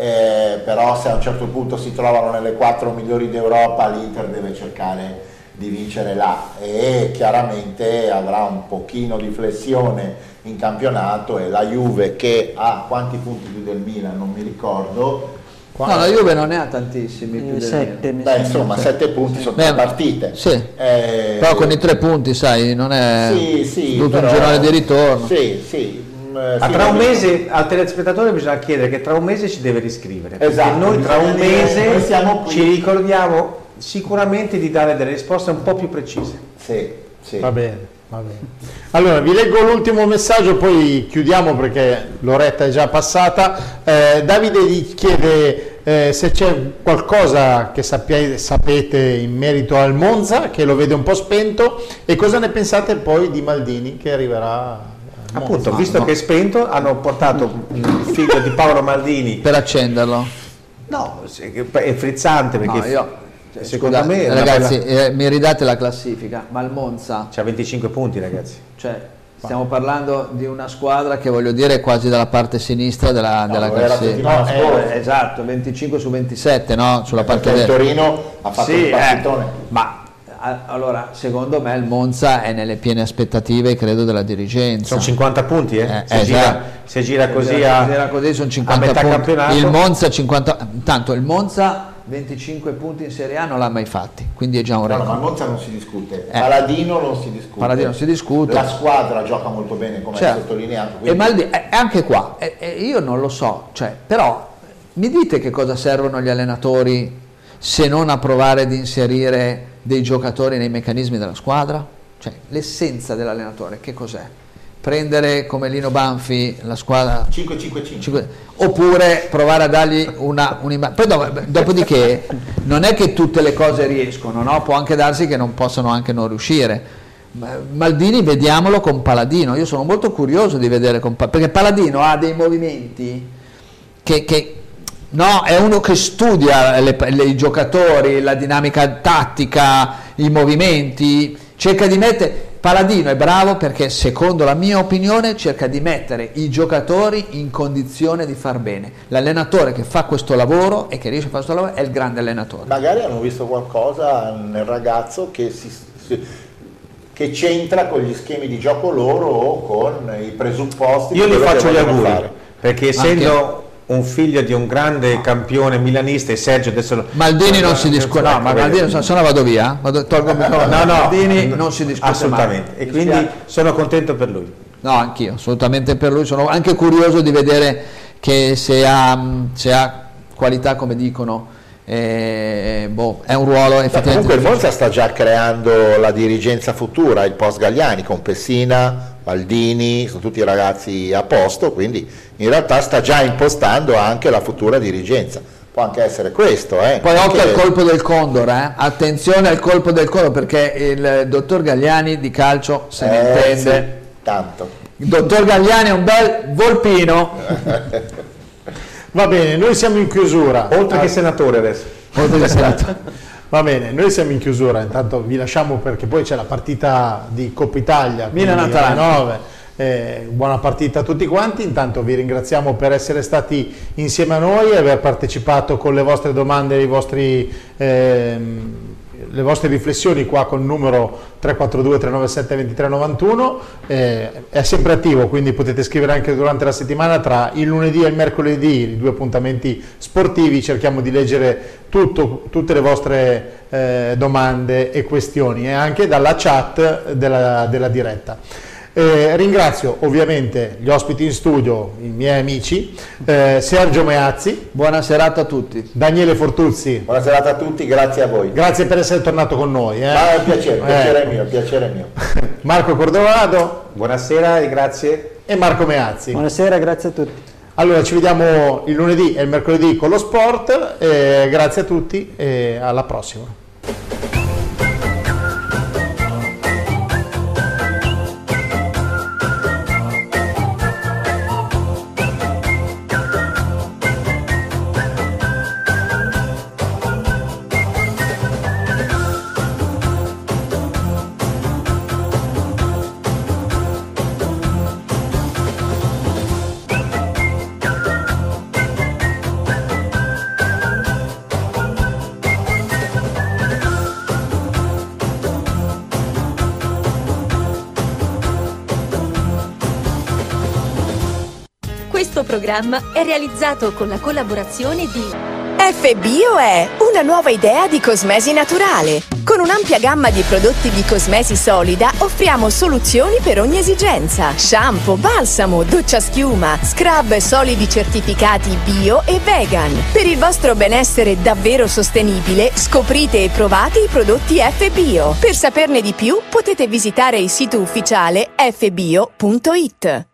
eh, però se a un certo punto si trovano nelle quattro migliori d'Europa l'Inter deve cercare di vincere là e chiaramente avrà un pochino di flessione in campionato e la Juve che ha quanti punti più del Milan non mi ricordo No, la Juve non ne ha tantissimi. più Eh, del sette, beh insomma sette punti sono Beh, tre partite Sì. Eh, Però con i tre punti, sai, non è sì, sì, tutto però- un girone di ritorno. sì, sì, sì, tra un mese al telespettatore bisogna chiedere che tra un mese ci deve riscrivere. Esatto, noi tra un mese noi siamo qui. ci ricordiamo sicuramente di dare delle risposte un po' più precise. sì, sì. Va bene, va bene. Allora, vi leggo l'ultimo messaggio, poi chiudiamo perché l'oretta è già passata. Eh, Davide gli chiede eh, se c'è qualcosa che sappia- sapete in merito al Monza, che lo vede un po' spento, e cosa ne pensate poi di Maldini che arriverà. Appunto, visto che è spento, hanno portato il figlio di Paolo Maldini. Per accenderlo. No, è frizzante perché No, io, cioè, secondo scusate, me ragazzi, bella- eh, mi ridate la classifica, ma il Monza, c'ha 25 punti, ragazzi. cioè, stiamo parlando di una squadra che voglio dire è quasi dalla parte sinistra della, No, della classifica. No, eh, esatto, 25 su 27, no? Sulla parte perché il destra. Torino ha fatto Sì, un partitone eh, ma allora, secondo me il Monza è nelle piene aspettative, credo, della dirigenza. Sono 50 punti, eh? Eh, se, eh, gira, esatto. se gira così Se a, era così sono 50 a metà punti. campionato. Il Monza 50 tanto il Monza 25 punti in Serie A non l'ha mai fatti, quindi è già un No, no, ma record. Monza non si discute, Eh. Paladino non si discute. Paladino non si discute. La squadra gioca molto bene, come hai Certo. sottolineato. E quindi- Maldi- eh, anche qua, eh, eh, io non lo so, cioè, però mi dite che cosa servono gli allenatori se non a provare ad inserire dei giocatori nei meccanismi della squadra? Cioè, l'essenza dell'allenatore, che cos'è? Prendere come Lino Banfi la squadra 5-5-5. Cinque- oppure provare a dargli una un'immagine. Poi do- dopodiché non è che tutte le cose riescono, no? può anche darsi che non possano anche non riuscire. Ma- Maldini vediamolo con Paladino, io sono molto curioso di vedere con Pa- perché Paladino ha dei movimenti che, che- no, è uno che studia le- le- i giocatori, la dinamica tattica, i movimenti, cerca di mettere Paladino è bravo perché secondo la mia opinione cerca di mettere i giocatori in condizione di far bene. L'allenatore che fa questo lavoro e che riesce a fare questo lavoro è il grande allenatore. Magari hanno visto qualcosa nel ragazzo che, si- si- che c'entra con gli schemi di gioco loro o con i presupposti. Io gli faccio gli vogliono auguri, fare. perché essendo un figlio di un grande campione milanista e Sergio adesso Maldini non si discute, no, ma. Maldini se no vado via, vado- tolgo il microfono. No, no, Maldini non si discute assolutamente. mai. E quindi sono contento per lui. No, anch'io, assolutamente per lui. Sono anche curioso di vedere che se ha, se ha qualità, come dicono, eh, boh, è un ruolo effettivamente. comunque il Monza sta già creando la dirigenza futura, il post Gagliani con Pessina, Maldini, sono tutti ragazzi a posto, quindi in realtà sta già impostando anche la futura dirigenza. Può anche essere questo, eh. Poi occhio al colpo del Condor, eh? attenzione al colpo del Condor perché il dottor Gagliani di calcio se ne Eh, intende. sì, tanto. Il dottor Gagliani è un bel volpino. Va bene, noi siamo in chiusura. Oltre che senatore adesso. Oltre che senato. [LAUGHS] Va bene, noi siamo in chiusura, intanto vi lasciamo perché poi c'è la partita di Coppa Italia. Milan-Atalanta. alle 9. Eh, buona partita a tutti quanti, intanto vi ringraziamo per essere stati insieme a noi e aver partecipato con le vostre domande e i vostri... Ehm, le vostre riflessioni qua col numero 342 397 2391 eh, è sempre attivo quindi potete scrivere anche durante la settimana tra il lunedì e il mercoledì i due appuntamenti sportivi. Cerchiamo di leggere tutto, tutte le vostre eh, domande e questioni e anche dalla chat della, della diretta eh, ringrazio ovviamente gli ospiti in studio, i miei amici, eh, Sergio Meazzi. Buona serata a tutti. Daniele Fortuzzi. Buona serata a tutti, grazie a voi. Grazie per essere tornato con noi. Eh. Ma è un piacere, piacere mio, piacere mio. [LAUGHS] Marco Cordovado. Buonasera e grazie. E Marco Meazzi. Buonasera, grazie a tutti. Allora ci vediamo il lunedì e il mercoledì con lo sport, grazie a tutti e alla prossima. Programma è realizzato con la collaborazione di FBio è una nuova idea di cosmesi naturale. Con un'ampia gamma di prodotti di cosmesi solida offriamo soluzioni per ogni esigenza. Shampoo, balsamo, doccia schiuma, scrub solidi certificati bio e vegan. Per il vostro benessere davvero sostenibile, scoprite e provate i prodotti FBio. Per saperne di più potete visitare il sito ufficiale fbio.it.